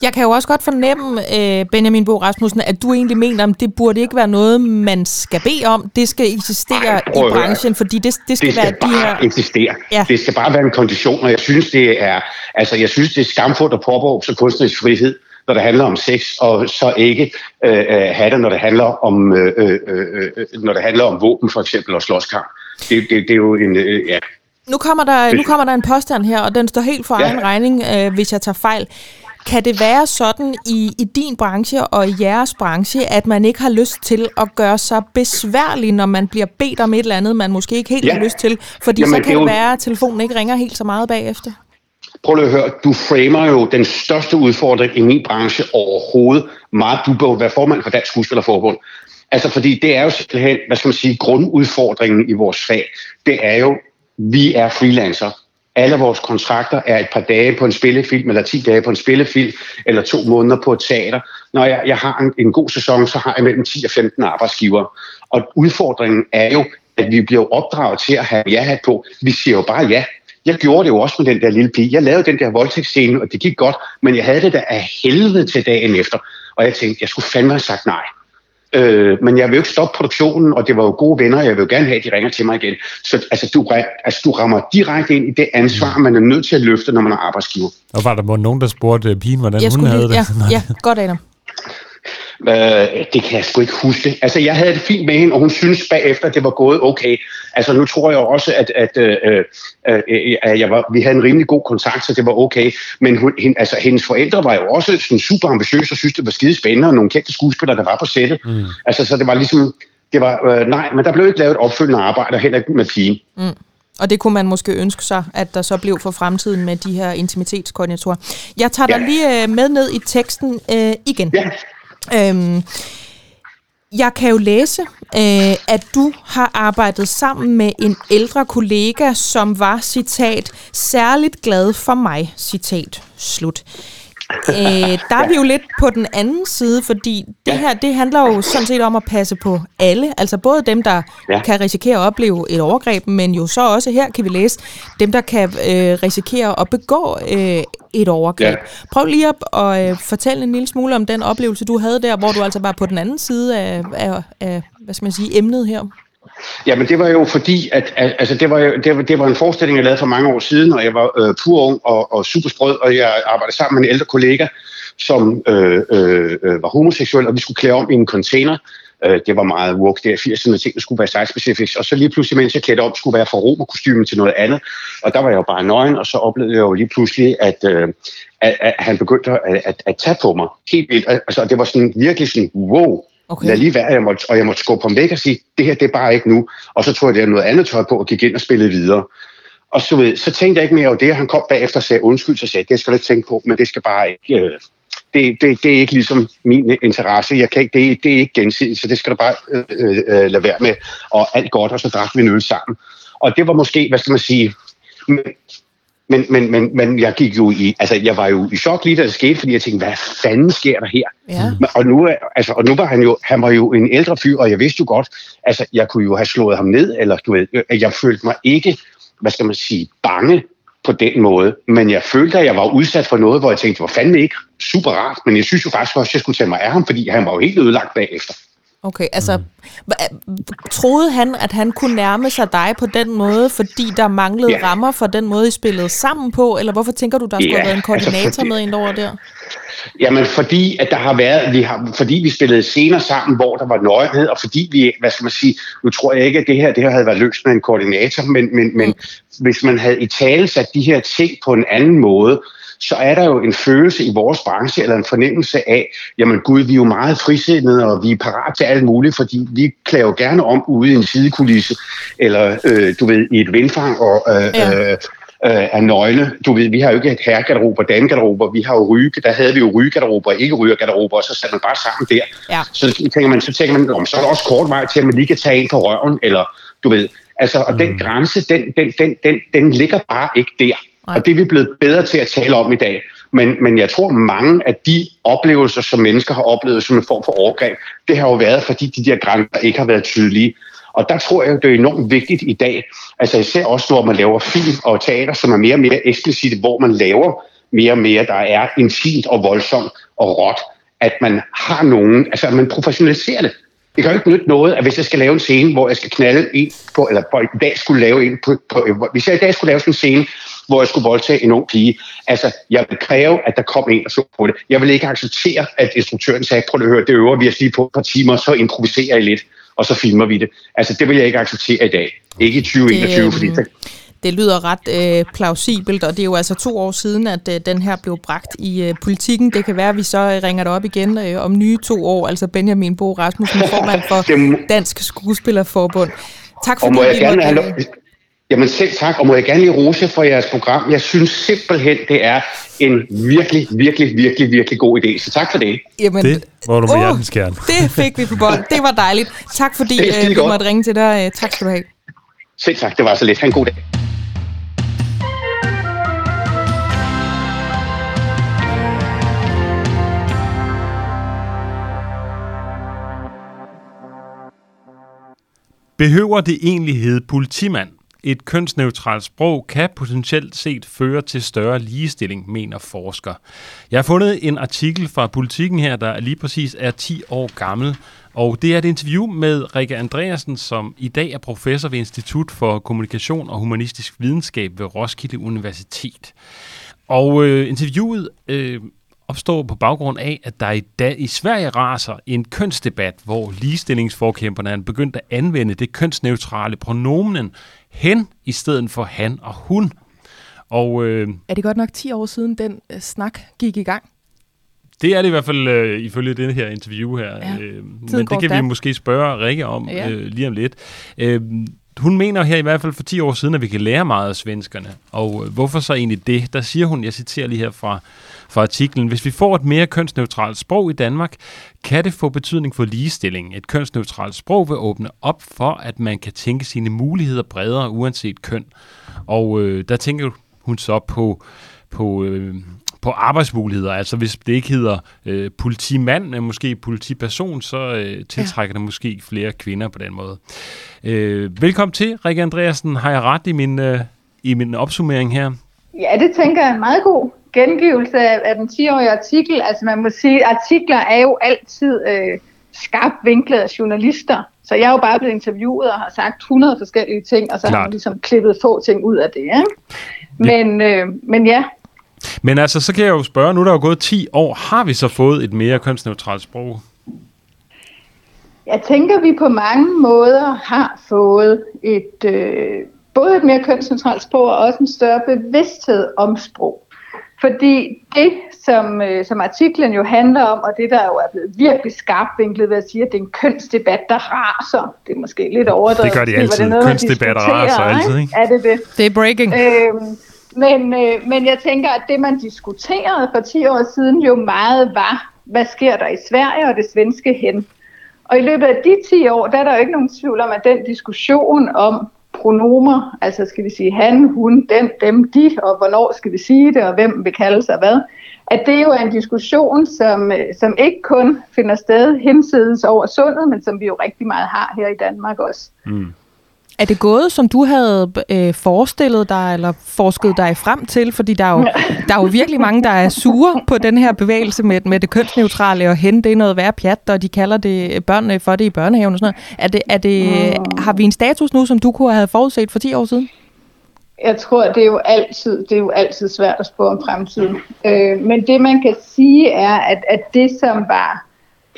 Jeg kan jo også godt fornemme, øh, Benjamin Bo Rasmussen, at du egentlig mener, at det burde ikke være noget, man skal bede om. Det skal eksistere Ej, i branchen, fordi det, det skal, det skal være bare de her... eksistere. Ja. Det skal bare være en kondition, og jeg synes, det er, altså, jeg synes, det er skamfuldt at påberåbe så kunstnerisk frihed, når det handler om sex, og så ikke øh, øh have det, når det handler om, øh, øh, øh, øh, når det handler om våben, for eksempel, og slåskamp. Det, det, det er jo en... Øh, ja. Nu kommer, der, nu kommer der en påstand her, og den står helt for ja. egen regning, øh, hvis jeg tager fejl. Kan det være sådan i, i din branche og i jeres branche, at man ikke har lyst til at gøre sig besværlig, når man bliver bedt om et eller andet, man måske ikke helt ja. har lyst til? Fordi Jamen, så kan det, jo... være, at telefonen ikke ringer helt så meget bagefter. Prøv lige at høre, du framer jo den største udfordring i min branche overhovedet. Meget, du bør være formand for Dansk Skuespillerforbund. Altså fordi det er jo simpelthen, hvad skal man sige, grundudfordringen i vores fag. Det er jo, vi er freelancer alle vores kontrakter er et par dage på en spillefilm, eller 10 dage på en spillefilm, eller to måneder på et teater. Når jeg, jeg har en, en god sæson, så har jeg mellem 10 og 15 arbejdsgiver. Og udfordringen er jo, at vi bliver opdraget til at have ja-hat på. Vi siger jo bare ja. Jeg gjorde det jo også med den der lille pige. Jeg lavede den der voldtægtsscene, og det gik godt, men jeg havde det der af helvede til dagen efter. Og jeg tænkte, jeg skulle fandme have sagt nej. Øh, men jeg vil jo ikke stoppe produktionen, og det var jo gode venner, og jeg vil jo gerne have, at de ringer til mig igen. Så altså, du, altså, du rammer direkte ind i det ansvar, man er nødt til at løfte, når man er arbejdsgiver. Og var der nogen, der spurgte pigen, hvordan jeg hun havde lige, det? Ja, ja godt, Adam. Øh, det kan jeg sgu ikke huske. Altså, jeg havde det fint med hende, og hun synes bagefter, at det var gået okay. Altså, nu tror jeg også, at, at, øh, øh, øh, at jeg var, vi havde en rimelig god kontakt, så det var okay. Men hun, hende, altså, hendes forældre var jo også sådan super ambitiøse og synes, det var skide spændende, og nogle kendte skuespillere, der var på sættet. Mm. Altså, så det var ligesom, det var, øh, nej, men der blev ikke lavet et opfølgende arbejde, heller ikke med pigen. Mm. Og det kunne man måske ønske sig, at der så blev for fremtiden med de her intimitetskoordinatorer. Jeg tager dig lige øh, med ned i teksten øh, igen. Ja. Øhm, jeg kan jo læse, øh, at du har arbejdet sammen med en ældre kollega, som var, citat, særligt glad for mig, citat, slut. Øh, der er vi jo lidt på den anden side, fordi det her, det handler jo sådan set om at passe på alle. Altså både dem, der ja. kan risikere at opleve et overgreb, men jo så også her kan vi læse, dem, der kan øh, risikere at begå øh, et overgreb. Ja. Prøv lige at, at øh, fortælle en lille smule om den oplevelse, du havde der, hvor du altså var på den anden side af, af, af hvad skal man sige, emnet her. Jamen det var jo fordi, at, altså, det, var jo, det, var, det var en forestilling, jeg lavede for mange år siden, og jeg var øh, pur ung og, og super sprød, og jeg arbejdede sammen med en ældre kollega, som øh, øh, øh, var homoseksuel, og vi skulle klæde om i en container. Øh, det var meget work der, 80'erne ting, der skulle være site specifics. Og så lige pludselig, mens jeg klædte om, skulle være fra romerkostymen til noget andet. Og der var jeg jo bare nøgen, og så oplevede jeg jo lige pludselig, at, øh, at, at han begyndte at, at, at tage på mig. Helt vildt. Altså, det var sådan virkelig sådan, wow, Okay. Lad lige være, jeg måtte, og jeg måtte skubbe ham væk og sige, det her det er bare ikke nu. Og så tog jeg der noget andet tøj på og gik ind og spillede videre. Og så, ved, så tænkte jeg ikke mere over det, han kom bagefter og sagde undskyld, så sagde det skal du ikke tænke på, men det skal bare ikke, øh, det, det, det er ikke ligesom min interesse. Jeg kan ikke, det, det er ikke gensidigt, så det skal du bare øh, øh, øh, lade være med. Og alt godt, og så drak vi en øl sammen. Og det var måske, hvad skal man sige, men, men, men, men jeg gik jo i, altså jeg var jo i chok lige da det skete, fordi jeg tænkte, hvad fanden sker der her? Ja. Og, nu, altså, og nu var han jo, han var jo en ældre fyr, og jeg vidste jo godt, altså jeg kunne jo have slået ham ned, eller du ved, jeg følte mig ikke, hvad skal man sige, bange på den måde, men jeg følte, at jeg var udsat for noget, hvor jeg tænkte, hvor fanden ikke super rart, men jeg synes jo faktisk også, at jeg skulle tage mig af ham, fordi han var jo helt ødelagt bagefter. Okay, altså mm. troede han, at han kunne nærme sig dig på den måde, fordi der manglede ja. rammer for den måde, I spillede sammen på, eller hvorfor tænker du, der skulle ja, have været en koordinator altså fordi, med ind over der? Jamen fordi, at der har været, vi har, fordi vi spillede scener sammen, hvor der var nøgenhed, og fordi vi, hvad skal man sige, nu tror jeg ikke, at det her, det her havde været løst med en koordinator, men, men, mm. men hvis man havde i tale sat de her ting på en anden måde, så er der jo en følelse i vores branche, eller en fornemmelse af, jamen gud, vi er jo meget frisindede, og vi er parat til alt muligt, fordi vi klæder jo gerne om ude i en sidekulisse, eller øh, du ved, i et vindfang, og øh, ja. øh, er nøgne. Du ved, vi har jo ikke et herregarderober og damegarderober. Vi har jo ryge, der havde vi jo rygegarderober og ikke rygergarderober, og så satte man bare sammen der. Ja. Så tænker man, så tænker man, om så er der også kort vej til, at man lige kan tage en på røven, eller du ved. Altså, og mm. den grænse, den, den, den, den, den ligger bare ikke der. Nej. Og det er vi blevet bedre til at tale om i dag. Men, men jeg tror, mange af de oplevelser, som mennesker har oplevet som en form for overgreb, det har jo været, fordi de der grænser ikke har været tydelige. Og der tror jeg, det er enormt vigtigt i dag, altså især også, når man laver film og teater, som er mere og mere eksplicit, hvor man laver mere og mere, der er intimt og voldsomt og råt, at man har nogen, altså at man professionaliserer det. Det kan jo ikke nytte noget, at hvis jeg skal lave en scene, hvor jeg skal knalde en på, eller på, i dag skulle lave en på, på, hvis jeg i dag skulle lave sådan en scene, hvor jeg skulle voldtage en ung pige. Altså, jeg vil kræve, at der kom en og så på det. Jeg vil ikke acceptere, at instruktøren sagde, prøv at høre, det øver vi os lige på et par timer, så improviserer I lidt, og så filmer vi det. Altså, det vil jeg ikke acceptere i dag. Ikke i 2021, det, fordi... Det, det lyder ret øh, plausibelt, og det er jo altså to år siden, at øh, den her blev bragt i øh, politikken. Det kan være, at vi så øh, ringer det op igen øh, om nye to år, altså Benjamin Bo Rasmussen, formand for Dansk Skuespillerforbund. Tak fordi og må jeg gerne måtte, have Jamen selv tak, og må jeg gerne lige rose for jeres program. Jeg synes simpelthen, det er en virkelig, virkelig, virkelig, virkelig god idé. Så tak for det. Jamen, det var du med hjertens kerne. Det fik vi på bånd. Det var dejligt. Tak fordi øh, vi måtte ringe til dig. Tak skal du have. Selv tak, det var så lidt. Ha' en god dag. Behøver det egentlig hedde politimand? Et kønsneutralt sprog kan potentielt set føre til større ligestilling, mener forsker. Jeg har fundet en artikel fra Politiken her, der lige præcis er 10 år gammel, og det er et interview med Rikke Andreasen, som i dag er professor ved Institut for Kommunikation og Humanistisk Videnskab ved Roskilde Universitet. Og øh, interviewet øh, opstå på baggrund af, at der i, dag, i Sverige raser en kønsdebat, hvor ligestillingsforkæmperne er begyndt at anvende det kønsneutrale pronomen hen i stedet for han og hun. Og, øh, er det godt nok 10 år siden, den øh, snak gik i gang? Det er det i hvert fald øh, ifølge det her interview her. Ja, øh, men det kan da. vi måske spørge Rikke om ja. øh, lige om lidt. Øh, hun mener her i hvert fald for 10 år siden, at vi kan lære meget af svenskerne. Og øh, hvorfor så egentlig det? Der siger hun, jeg citerer lige her fra, fra artiklen, hvis vi får et mere kønsneutralt sprog i Danmark, kan det få betydning for ligestilling. Et kønsneutralt sprog vil åbne op for, at man kan tænke sine muligheder bredere, uanset køn. Og øh, der tænker hun så på, på øh, på arbejdsmuligheder. Altså hvis det ikke hedder øh, politimand, men måske politiperson, så øh, tiltrækker ja. det måske flere kvinder på den måde. Øh, velkommen til, Rikke Andreasen. Har jeg ret i min, øh, i min opsummering her? Ja, det tænker jeg er en meget god gengivelse af, den 10-årige artikel. Altså man må sige, artikler er jo altid øh, skarpt vinklet af journalister. Så jeg er jo bare blevet interviewet og har sagt 100 forskellige ting, og så Klart. har man ligesom klippet få ting ud af det. Ikke? Men, øh, men ja, men altså, så kan jeg jo spørge, nu er der jo gået 10 år, har vi så fået et mere kønsneutralt sprog? Jeg tænker, vi på mange måder har fået et, øh, både et mere kønsneutralt sprog og også en større bevidsthed om sprog. Fordi det, som, øh, som artiklen jo handler om, og det, der jo er blevet virkelig skarpt vinklet ved at sige, at det er en kønsdebat, der raser. Det er måske lidt overdrevet. Det gør de altid. Kønsdebatter raser altid, ikke? Er det det? Det er breaking. Øhm, men, øh, men jeg tænker, at det, man diskuterede for 10 år siden, jo meget var, hvad sker der i Sverige og det svenske hen. Og i løbet af de 10 år, der er der jo ikke nogen tvivl om, at den diskussion om pronomer, altså skal vi sige han, hun, den, dem, de, og hvornår skal vi sige det, og hvem vil kalde sig hvad, at det jo er en diskussion, som, øh, som ikke kun finder sted hensides over sundet, men som vi jo rigtig meget har her i Danmark også. Mm. Er det gået, som du havde øh, forestillet dig, eller forsket dig frem til? Fordi der er, jo, der er jo virkelig mange, der er sure på den her bevægelse med, med det kønsneutrale, og hen det er noget værre pjat, og de kalder det børnene for det i børnehaven og sådan noget. Er det, er det, mm. Har vi en status nu, som du kunne have forudset for 10 år siden? Jeg tror, det er jo altid, det er jo altid svært at spå om fremtiden. Øh, men det, man kan sige, er, at, at det, som var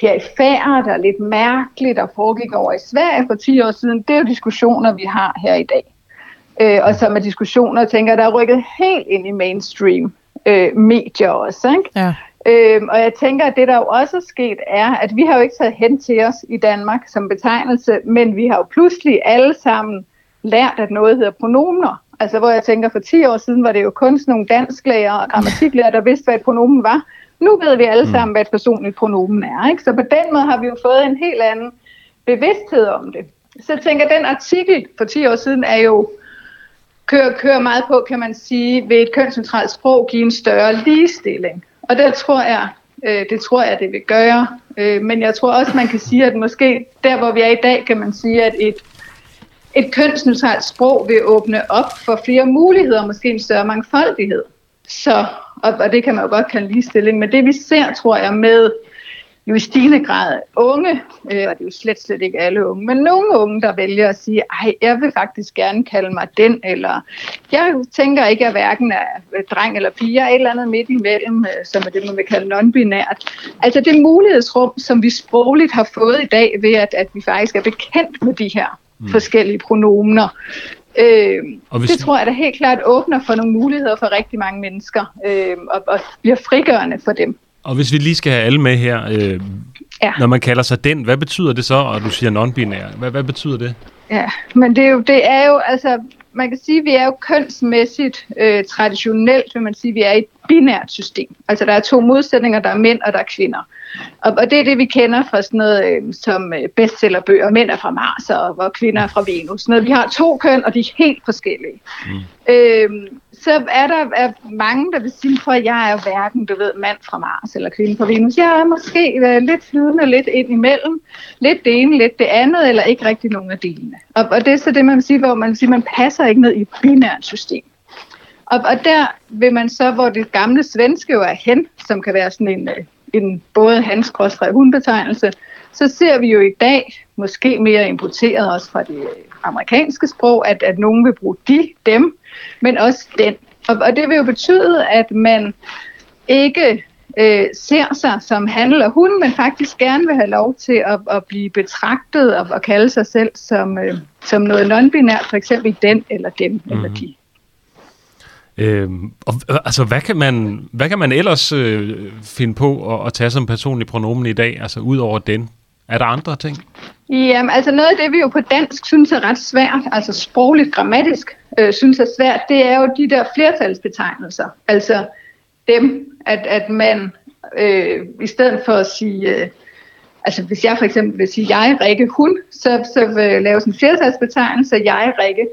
perifært og lidt mærkeligt og foregik over i Sverige for 10 år siden, det er jo diskussioner, vi har her i dag. Øh, og som er diskussioner, jeg tænker, der er rykket helt ind i mainstream øh, medier også. Ikke? Ja. Øh, og jeg tænker, at det der jo også er sket, er, at vi har jo ikke taget hen til os i Danmark som betegnelse, men vi har jo pludselig alle sammen lært, at noget hedder pronomer. Altså hvor jeg tænker, for 10 år siden var det jo kun sådan nogle dansklærer og grammatiklærer, der vidste, hvad et pronomen var. Nu ved vi alle mm. sammen, hvad et personligt pronomen er. Ikke? Så på den måde har vi jo fået en helt anden bevidsthed om det. Så jeg tænker, den artikel for 10 år siden er jo kører, kører meget på, kan man sige, ved et kønscentralt sprog give en større ligestilling. Og det tror jeg, øh, det tror jeg, det vil gøre. Øh, men jeg tror også, man kan sige, at måske der, hvor vi er i dag, kan man sige, at et, et kønsneutralt sprog vil åbne op for flere muligheder, måske en større mangfoldighed. Så og, og det kan man jo godt kalde ligestilling, men det vi ser, tror jeg, med jo i stigende grad unge, øh, og det er jo slet, slet ikke alle unge, men nogle unge, der vælger at sige, ej, jeg vil faktisk gerne kalde mig den, eller jeg tænker ikke, at jeg hverken er dreng eller pige, jeg er et eller andet midt imellem, øh, som er det, man vil kalde non-binært. Altså det mulighedsrum, som vi sprogligt har fået i dag, ved at, at vi faktisk er bekendt med de her mm. forskellige pronomener, Øh, og hvis... Det tror jeg da helt klart åbner for nogle muligheder for rigtig mange mennesker, øh, og, og bliver frigørende for dem. Og hvis vi lige skal have alle med her, øh, ja. når man kalder sig den, hvad betyder det så, og du siger non-binær? Hvad, hvad betyder det? Ja, men det er jo, det er jo altså, man kan sige, at vi er jo kønsmæssigt øh, traditionelt, vil man sige, vi er i et binært system. Altså der er to modsætninger, der er mænd og der er kvinder. Og, og det er det, vi kender fra sådan noget øh, som øh, bestsellerbøger. Mænd er fra Mars, og hvor kvinder er fra Venus. Sådan noget. Vi har to køn, og de er helt forskellige. Mm. Øh, så er der er mange, der vil sige, at jeg er hverken, du ved, mand fra Mars eller kvinde fra Venus. Jeg er måske øh, lidt flydende, lidt ind imellem. Lidt det ene, lidt det andet, eller ikke rigtig nogen af delene. Og, og det er så det, man vil sige, hvor man vil sige, man passer ikke ned i et binært system. Og, og der vil man så, hvor det gamle svenske jo er hen, som kan være sådan en, øh, en både hans hundbetegnelse, så ser vi jo i dag, måske mere importeret også fra det amerikanske sprog, at, at nogen vil bruge de, dem, men også den. Og, og det vil jo betyde, at man ikke øh, ser sig som han eller hun, men faktisk gerne vil have lov til at, at blive betragtet og at kalde sig selv som, øh, som noget non-binært, for eksempel den eller dem mm. eller de. Øhm, og, altså, hvad kan man, hvad kan man ellers øh, finde på at, at tage som personlig pronomen i dag, altså ud over den? Er der andre ting? Jamen, altså noget af det, vi jo på dansk synes er ret svært, altså sprogligt, grammatisk, øh, synes er svært, det er jo de der flertalsbetegnelser. Altså dem, at, at man øh, i stedet for at sige, øh, altså hvis jeg for eksempel vil sige jeg, Rikke, hun, så, så vil lave sådan en flertalsbetegnelse, jeg, Rikke,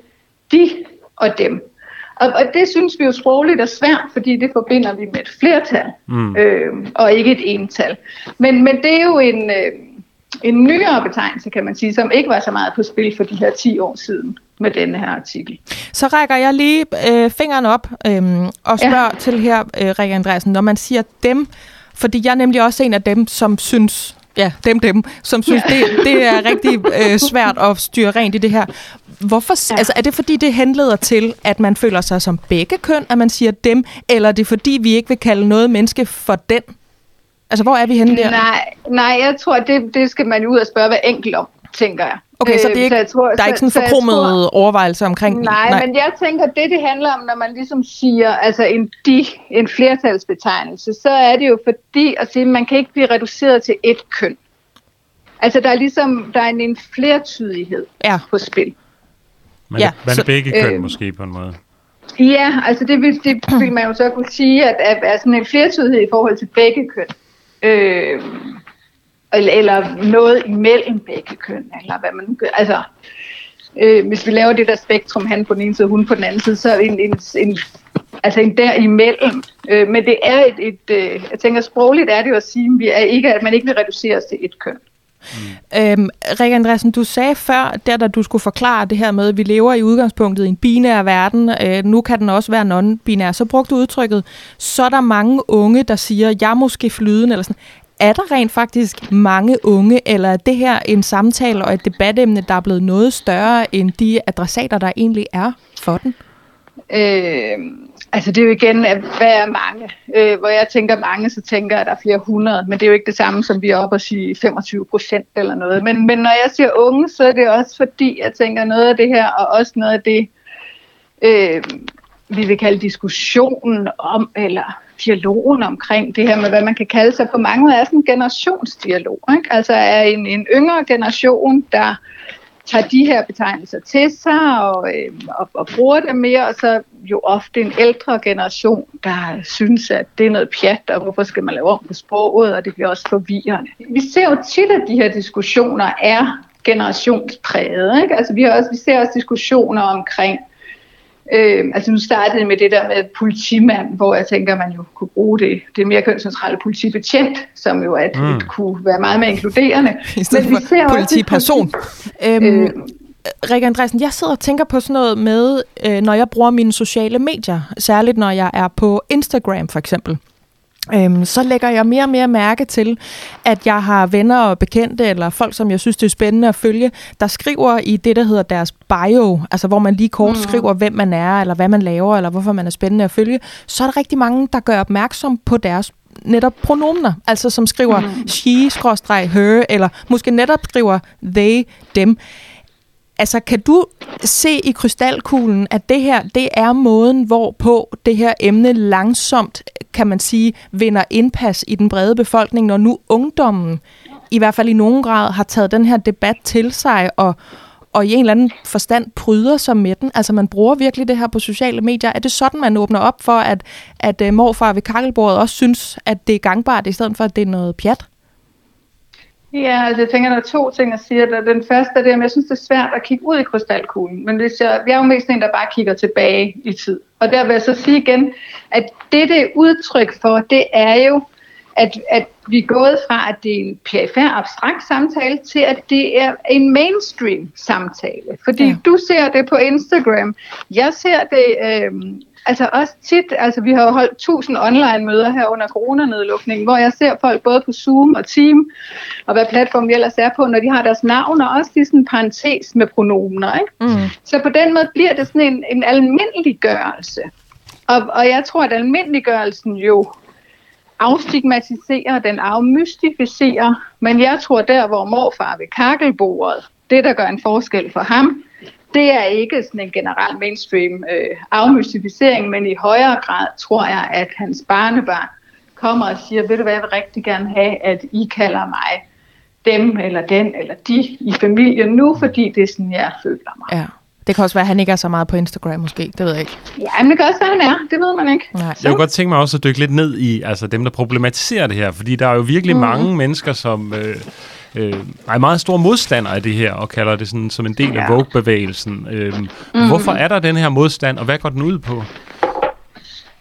de og dem. Og, og det synes vi jo sprogligt er svært, fordi det forbinder vi med et flertal, mm. øh, og ikke et ental. Men, men det er jo en, øh, en nyere betegnelse, kan man sige, som ikke var så meget på spil for de her 10 år siden med denne her artikel. Så rækker jeg lige øh, fingeren op øh, og spørger ja. til her, øh, Rikke Andreasen, når man siger dem, fordi jeg er nemlig også en af dem, som synes, ja, dem, dem, som synes, ja. det, det er rigtig øh, svært at styre rent i det her. Hvorfor, ja. altså, er det fordi, det henleder til, at man føler sig som begge køn, at man siger dem, eller er det fordi, vi ikke vil kalde noget menneske for den? Altså, hvor er vi henne der? Nej, nej jeg tror, det, det skal man ud og spørge hver enkelt om, tænker jeg. Okay, så, det er ikke, så jeg tror, der er ikke sådan en forkromet overvejelse omkring nej, nej, men jeg tænker, det det handler om, når man ligesom siger, altså en de, en flertalsbetegnelse, så er det jo fordi at sige, at man kan ikke blive reduceret til et køn. Altså der er ligesom, der er en, en flertydighed ja. på spil. Man, ja, man er begge køn øh, måske på en måde. Ja, altså det vil, det vil man jo så kunne sige, at er, er sådan en flertydighed i forhold til begge køn. Øh, eller, eller noget imellem begge køn, eller hvad man gør. Altså, øh, hvis vi laver det der spektrum, han på den ene side, hun på den anden side, så er en, en, en, altså en derimellem. Øh, men det er et, et øh, jeg tænker sprogligt er det jo at sige, at, vi er ikke, at man ikke vil reduceres til et køn. Mm. Øhm, Rikke Andreasen, du sagde før, der da du skulle forklare det her med, at vi lever i udgangspunktet i en binær verden, øh, nu kan den også være non-binær, så brugte du udtrykket, så er der mange unge, der siger, jeg er måske flyden, eller sådan. Er der rent faktisk mange unge, eller er det her en samtale og et debatemne, der er blevet noget større end de adressater, der egentlig er for den? Øh, altså det er jo igen, hvad er mange? Øh, hvor jeg tænker mange, så tænker jeg, at der er flere hundrede, men det er jo ikke det samme, som vi er oppe og sige 25 procent eller noget. Men, men når jeg siger unge, så er det også fordi, jeg tænker noget af det her, og også noget af det, øh, vi vil kalde diskussionen om, eller dialogen omkring det her med, hvad man kan kalde sig på mange måder, er sådan en generationsdialog. Ikke? Altså er en, en yngre generation, der tager de her betegnelser til sig og, øh, og, og bruger dem mere, og så jo ofte en ældre generation, der synes, at det er noget pjat, og hvorfor skal man lave om på sproget, og det bliver også forvirrende. Vi ser jo tit, at de her diskussioner er generationspræget. Ikke? Altså, vi, har også, vi ser også diskussioner omkring Øh, altså nu startede det med det der med politimand, hvor jeg tænker, man jo kunne bruge det, det mere kønscentrale politibetjent, som jo at mm. kunne være meget mere inkluderende. I stedet Men vi ser politiperson. Også, øhm, øh, Rikke Andresen, jeg sidder og tænker på sådan noget med, øh, når jeg bruger mine sociale medier, særligt når jeg er på Instagram for eksempel øhm, så lægger jeg mere og mere mærke til, at jeg har venner og bekendte, eller folk, som jeg synes, det er spændende at følge, der skriver i det, der hedder deres bio, altså hvor man lige kort mm. skriver, hvem man er, eller hvad man laver, eller hvorfor man er spændende at følge, så er der rigtig mange, der gør opmærksom på deres netop pronomener, altså som skriver mm. she, her, eller måske netop skriver they, dem. Altså, kan du se i krystalkuglen, at det her, det er måden, hvorpå det her emne langsomt, kan man sige, vinder indpas i den brede befolkning, når nu ungdommen, i hvert fald i nogen grad, har taget den her debat til sig og, og i en eller anden forstand pryder sig med den. Altså, man bruger virkelig det her på sociale medier. Er det sådan, man åbner op for, at, at øh, morfar ved kakkelbordet også synes, at det er gangbart, i stedet for, at det er noget pjat? Ja, altså jeg tænker, der er to ting at sige. Den første er det, at jeg synes, det er svært at kigge ud i krystalkuglen. Men hvis jeg, jeg er jo mest en, der bare kigger tilbage i tid. Og der vil jeg så sige igen, at det, det er udtryk for, det er jo, at, at vi er gået fra, at det er en perifær abstrakt samtale, til at det er en mainstream samtale. Fordi ja. du ser det på Instagram, jeg ser det øh, Altså også tit, altså vi har jo holdt tusind online møder her under coronanedlukningen, hvor jeg ser folk både på Zoom og Team, og hvad platform vi ellers er på, når de har deres navn, og også lige sådan en parentes med pronomener. Ikke? Mm. Så på den måde bliver det sådan en, en almindeliggørelse. Og, og jeg tror, at almindeliggørelsen jo afstigmatiserer, den afmystificerer, men jeg tror der, hvor morfar ved kakkelbordet, det der gør en forskel for ham, det er ikke sådan en generel mainstream øh, afmystificering, men i højere grad tror jeg, at hans barnebarn kommer og siger, ved du hvad, jeg vil rigtig gerne have, at I kalder mig dem eller den eller de i familien nu, fordi det er sådan, jeg føler mig. Ja. Det kan også være, at han ikke er så meget på Instagram måske. Det ved jeg ikke. Ja, men det kan også være, at han er. Det ved man ikke. Nej. Jeg kunne godt tænke mig også at dykke lidt ned i altså dem, der problematiserer det her. Fordi der er jo virkelig mm. mange mennesker, som øh, øh, er meget store modstandere af det her, og kalder det sådan som en del ja. af Vogue-bevægelsen. Øh, mm. Hvorfor er der den her modstand, og hvad går den ud på?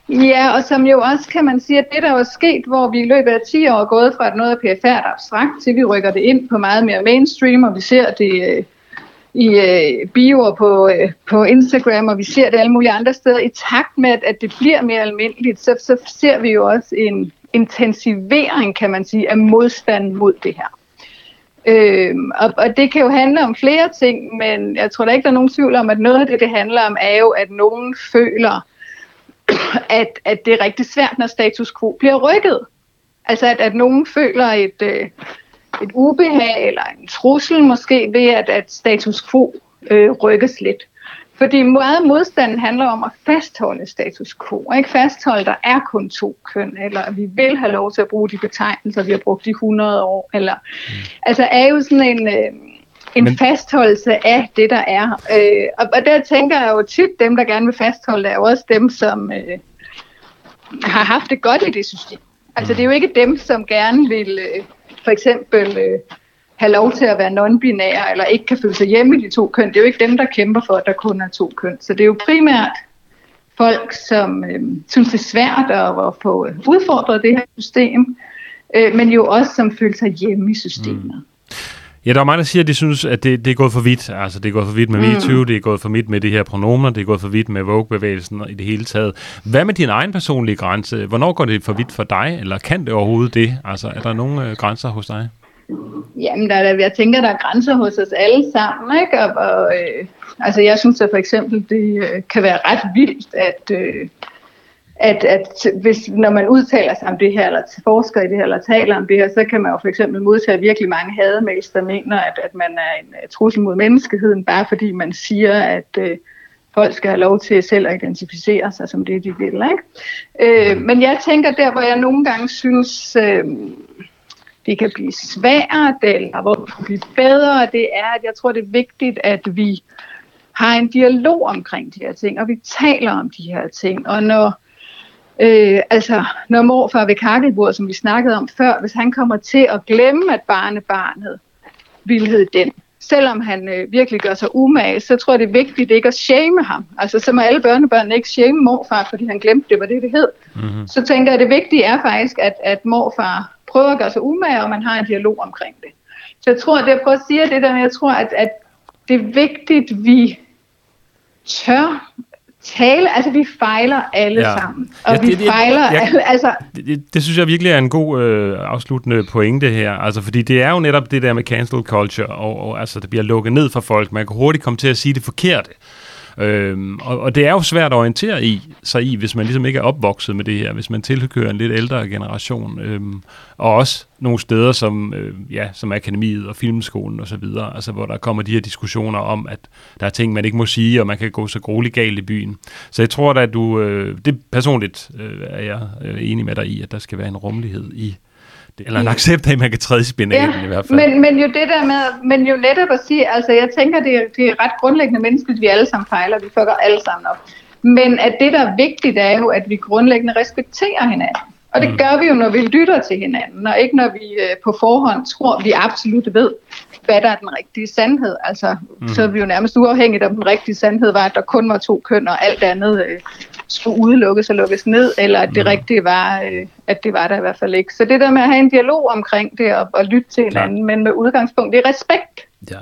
Ja, og som jo også kan man sige, at det der er sket, hvor vi i løbet af 10 år er gået fra, at noget er PFR abstrakt, til vi rykker det ind på meget mere mainstream, og vi ser det øh, i øh, bioer på, øh, på Instagram, og vi ser det alle mulige andre steder. I takt med, at det bliver mere almindeligt, så, så ser vi jo også en intensivering, kan man sige, af modstand mod det her. Øh, og, og det kan jo handle om flere ting, men jeg tror da ikke, der er nogen tvivl om, at noget af det, det handler om, er jo, at nogen føler, at, at det er rigtig svært, når status quo bliver rykket. Altså at, at nogen føler et, øh, et ubehag eller en trussel måske ved, at, at status quo øh, rykkes lidt. Fordi meget modstanden handler om at fastholde status quo. Ikke fastholde, der er kun to køn, eller at vi vil have lov til at bruge de betegnelser, vi har brugt i 100 år. Eller, mm. Altså er jo sådan en, øh, en Men... fastholdelse af det, der er. Øh, og, og der tænker jeg jo tit, dem, der gerne vil fastholde, er jo også dem, som øh, har haft det godt i det system. Altså det er jo ikke dem, som gerne vil øh, for eksempel øh, have lov til at være non-binære, eller ikke kan føle sig hjemme i de to køn. Det er jo ikke dem, der kæmper for, at der kun er to køn. Så det er jo primært folk, som øh, synes, det er svært at, at få udfordret det her system, øh, men jo også som føler sig hjemme i systemet. Mm. Ja, der er mange, der siger, at de synes, at det, det er gået for vidt. Altså, det er gået for vidt med mm. MeToo, det er gået for vidt med de her pronomer, det er gået for vidt med Vogue-bevægelsen i det hele taget. Hvad med din egen personlige grænse? Hvornår går det for vidt for dig, eller kan det overhovedet det? Altså, er der nogle øh, grænser hos dig? Jamen, der der, jeg tænker, der er grænser hos os alle sammen, ikke? Og, og øh, altså, jeg synes at for eksempel, det øh, kan være ret vildt, at... Øh, at, at hvis, når man udtaler sig om det her, eller forsker i det her, eller taler om det her, så kan man jo for eksempel modtage virkelig mange hademails, der mener, at, at man er en øh, trussel mod menneskeheden, bare fordi man siger, at Øh, folk skal have lov til selv at identificere sig som det, de vil. Ikke? Øh, men jeg tænker der, hvor jeg nogle gange synes, øh, det kan blive svært, eller hvor det kan blive bedre, det er, at jeg tror, det er vigtigt, at vi har en dialog omkring de her ting, og vi taler om de her ting. Og når Øh, altså, når morfar ved kakkelbord, som vi snakkede om før, hvis han kommer til at glemme, at barnebarnet vil hedde den, selvom han øh, virkelig gør sig umage, så tror jeg, det er vigtigt ikke at shame ham. Altså, så må alle børnebørn ikke shame morfar, fordi han glemte, det var det, det hed. Mm-hmm. Så tænker jeg, at det vigtige er faktisk, at, at morfar prøver at gøre sig umage, og man har en dialog omkring det. Så jeg tror, det jeg prøver at sige, det der, jeg tror, at, at det er vigtigt, at vi tør tale, altså vi fejler alle ja. sammen. Og ja, det, vi det, fejler ja, alle, altså... Det, det, det synes jeg virkelig er en god øh, afsluttende pointe her, altså fordi det er jo netop det der med cancel culture, og, og altså det bliver lukket ned for folk, man kan hurtigt komme til at sige det forkerte. Øhm, og, og det er jo svært at orientere i, sig i, hvis man ligesom ikke er opvokset med det her, hvis man tilhører en lidt ældre generation. Øhm, og også nogle steder som, øh, ja, som Akademiet og Filmskolen og så videre, altså hvor der kommer de her diskussioner om, at der er ting, man ikke må sige, og man kan gå så grueligt galt i byen. Så jeg tror da, at du, øh, det personligt øh, er jeg øh, enig med dig i, at der skal være en rummelighed i eller en accept af, at man kan træde i spinaten ja, i hvert fald. Men, men jo det der med, men jo netop at sige, altså jeg tænker, det er, det er ret grundlæggende menneskeligt, vi alle sammen fejler, vi fucker alle sammen op. Men at det, der er vigtigt, er jo, at vi grundlæggende respekterer hinanden. Og det mm. gør vi jo, når vi lytter til hinanden, og ikke når vi øh, på forhånd tror, vi absolut ved, hvad der er den rigtige sandhed. Altså, mm. så er vi jo nærmest uafhængigt, om den rigtige sandhed var, at der kun var to køn, og alt andet øh, skulle udelukkes og lukkes ned, eller at det mm. rigtige var, øh, at det var der i hvert fald ikke. Så det der med at have en dialog omkring det og, og lytte til hinanden, ja. men med udgangspunkt i respekt. Ja.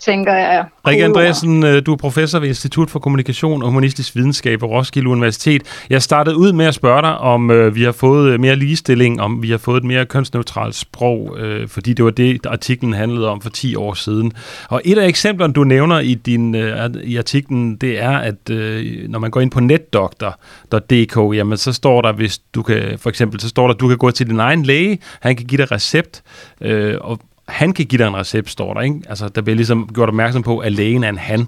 Tænker jeg. Rikke Andreasen, øh, du er professor ved Institut for Kommunikation og Humanistisk Videnskab på Roskilde Universitet. Jeg startede ud med at spørge dig, om øh, vi har fået øh, mere ligestilling, om vi har fået et mere kønsneutralt sprog, øh, fordi det var det, artiklen handlede om for 10 år siden. Og et af eksemplerne, du nævner i, din, øh, i artiklen, det er, at øh, når man går ind på netdoktor.dk, jamen så står der, hvis du kan, for eksempel, så står der, at du kan gå til din egen læge, han kan give dig recept, øh, og han kan give dig en recept, står der. Ikke? Altså, der bliver ligesom gjort opmærksom på, at lægen er en han.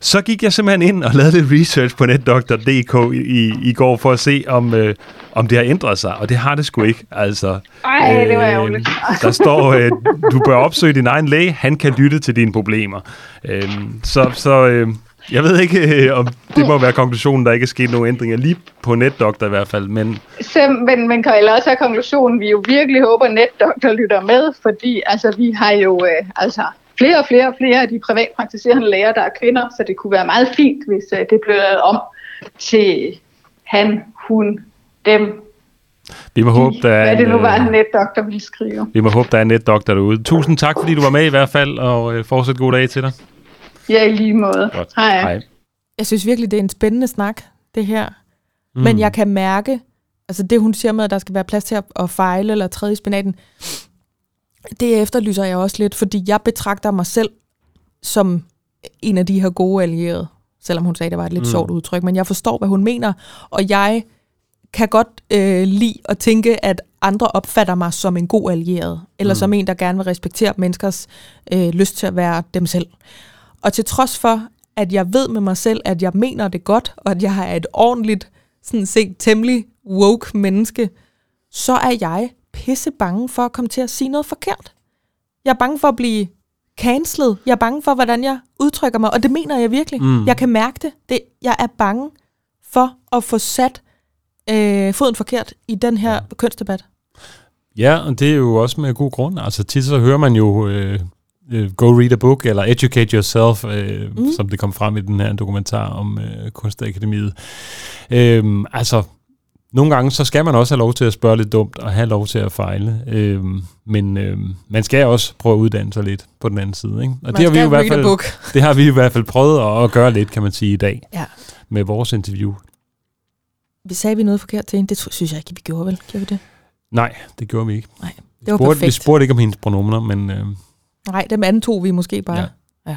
Så gik jeg simpelthen ind og lavede lidt research på netdoktor.dk i, i, i går for at se, om, øh, om det har ændret sig, og det har det sgu ikke. Altså, Ej, øh, det var ærgerligt. der står, øh, du bør opsøge din egen læge, han kan lytte til dine problemer. Øh, så så øh, jeg ved ikke, øh, om det må være konklusionen, der ikke er sket nogen ændringer, lige på netdoktor i hvert fald, men... Så, men, men kan jeg også have konklusionen, vi jo virkelig håber, netdoktor lytter med, fordi altså, vi har jo øh, altså, flere og flere og flere af de privatpraktiserende læger, der er kvinder, så det kunne være meget fint, hvis øh, det blev lavet om til han, hun, dem, vi må håbe, der er det nu var, en øh, netdoktor ville skrive. Vi må håbe, der er en netdoktor derude. Tusind tak, fordi du var med i hvert fald, og øh, fortsat god dag til dig. Ja, i lige måde. Godt. Hej. Hej. Jeg synes virkelig, det er en spændende snak, det her. Mm. Men jeg kan mærke, altså det hun siger med, at der skal være plads til at, at fejle eller træde i spinaten, det efterlyser jeg også lidt, fordi jeg betragter mig selv som en af de her gode allierede, selvom hun sagde, det var et lidt mm. sjovt udtryk, men jeg forstår, hvad hun mener, og jeg kan godt øh, lide at tænke, at andre opfatter mig som en god allieret, eller mm. som en, der gerne vil respektere menneskers øh, lyst til at være dem selv. Og til trods for, at jeg ved med mig selv, at jeg mener det godt, og at jeg er et ordentligt, sådan set temmelig woke menneske, så er jeg pisse bange for at komme til at sige noget forkert. Jeg er bange for at blive cancelled. Jeg er bange for, hvordan jeg udtrykker mig, og det mener jeg virkelig. Mm. Jeg kan mærke det. det. Jeg er bange for at få sat øh, foden forkert i den her ja. kønsdebat. Ja, og det er jo også med god grund. Altså tit så hører man jo øh, øh, go read a book, eller educate yourself, øh, mm. som det kom frem i den her dokumentar om øh, Kunstakademiet. Øh, altså, nogle gange så skal man også have lov til at spørge lidt dumt, og have lov til at fejle. Øh, men øh, man skal også prøve at uddanne sig lidt på den anden side. Ikke? Og Man det har, vi jo i hvert fald, det har vi i hvert fald prøvet at gøre lidt, kan man sige, i dag, Ja. med vores interview. Vi sagde vi noget forkert til hende. Det synes jeg ikke, vi gjorde, vel? Gjorde vi det? Nej, det gjorde vi ikke. Nej, Vi det var spurgte, vi perfekt. spurgte ikke om hendes pronomener, men øh, Nej, dem antog vi måske bare. Ja. Ja.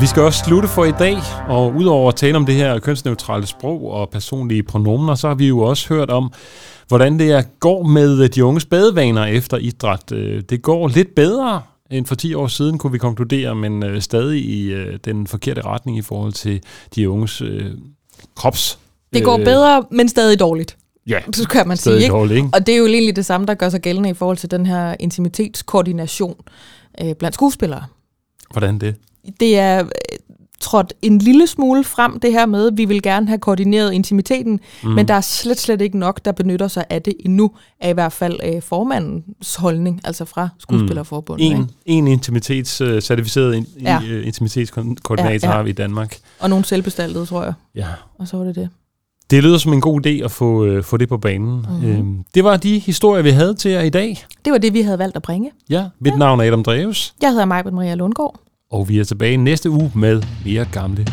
vi skal også slutte for i dag, og udover at tale om det her kønsneutrale sprog og personlige pronomener, så har vi jo også hørt om, hvordan det er, går med de unges badevaner efter idræt. Øh, Det går lidt bedre end for 10 år siden, kunne vi konkludere, men øh, stadig i øh, den forkerte retning i forhold til de unges øh, krops. Det går øh, bedre, men stadig dårligt. Ja, Så kan man sige, ikke? dårligt, ikke? Og det er jo egentlig det samme, der gør sig gældende i forhold til den her intimitetskoordination øh, blandt skuespillere. Hvordan det? Det er øh, trådt en lille smule frem, det her med, at vi vil gerne have koordineret intimiteten, mm. men der er slet, slet ikke nok, der benytter sig af det endnu, er i hvert fald øh, formandens holdning, altså fra Skuespillerforbundet. En, ikke? en intimitets, certificeret in, Ja. ja. intimitetskoordinator ja. ja. har vi i Danmark. Og nogle selvbestaltede, tror jeg. Ja. Og så var det det. Det lyder som en god idé at få, øh, få det på banen. Mm. Øhm, det var de historier, vi havde til jer i dag. Det var det, vi havde valgt at bringe. Ja, mit ja. navn er Adam Dreves, Jeg hedder Majbert Maria Lundgaard. og vi er tilbage næste uge med mere gamle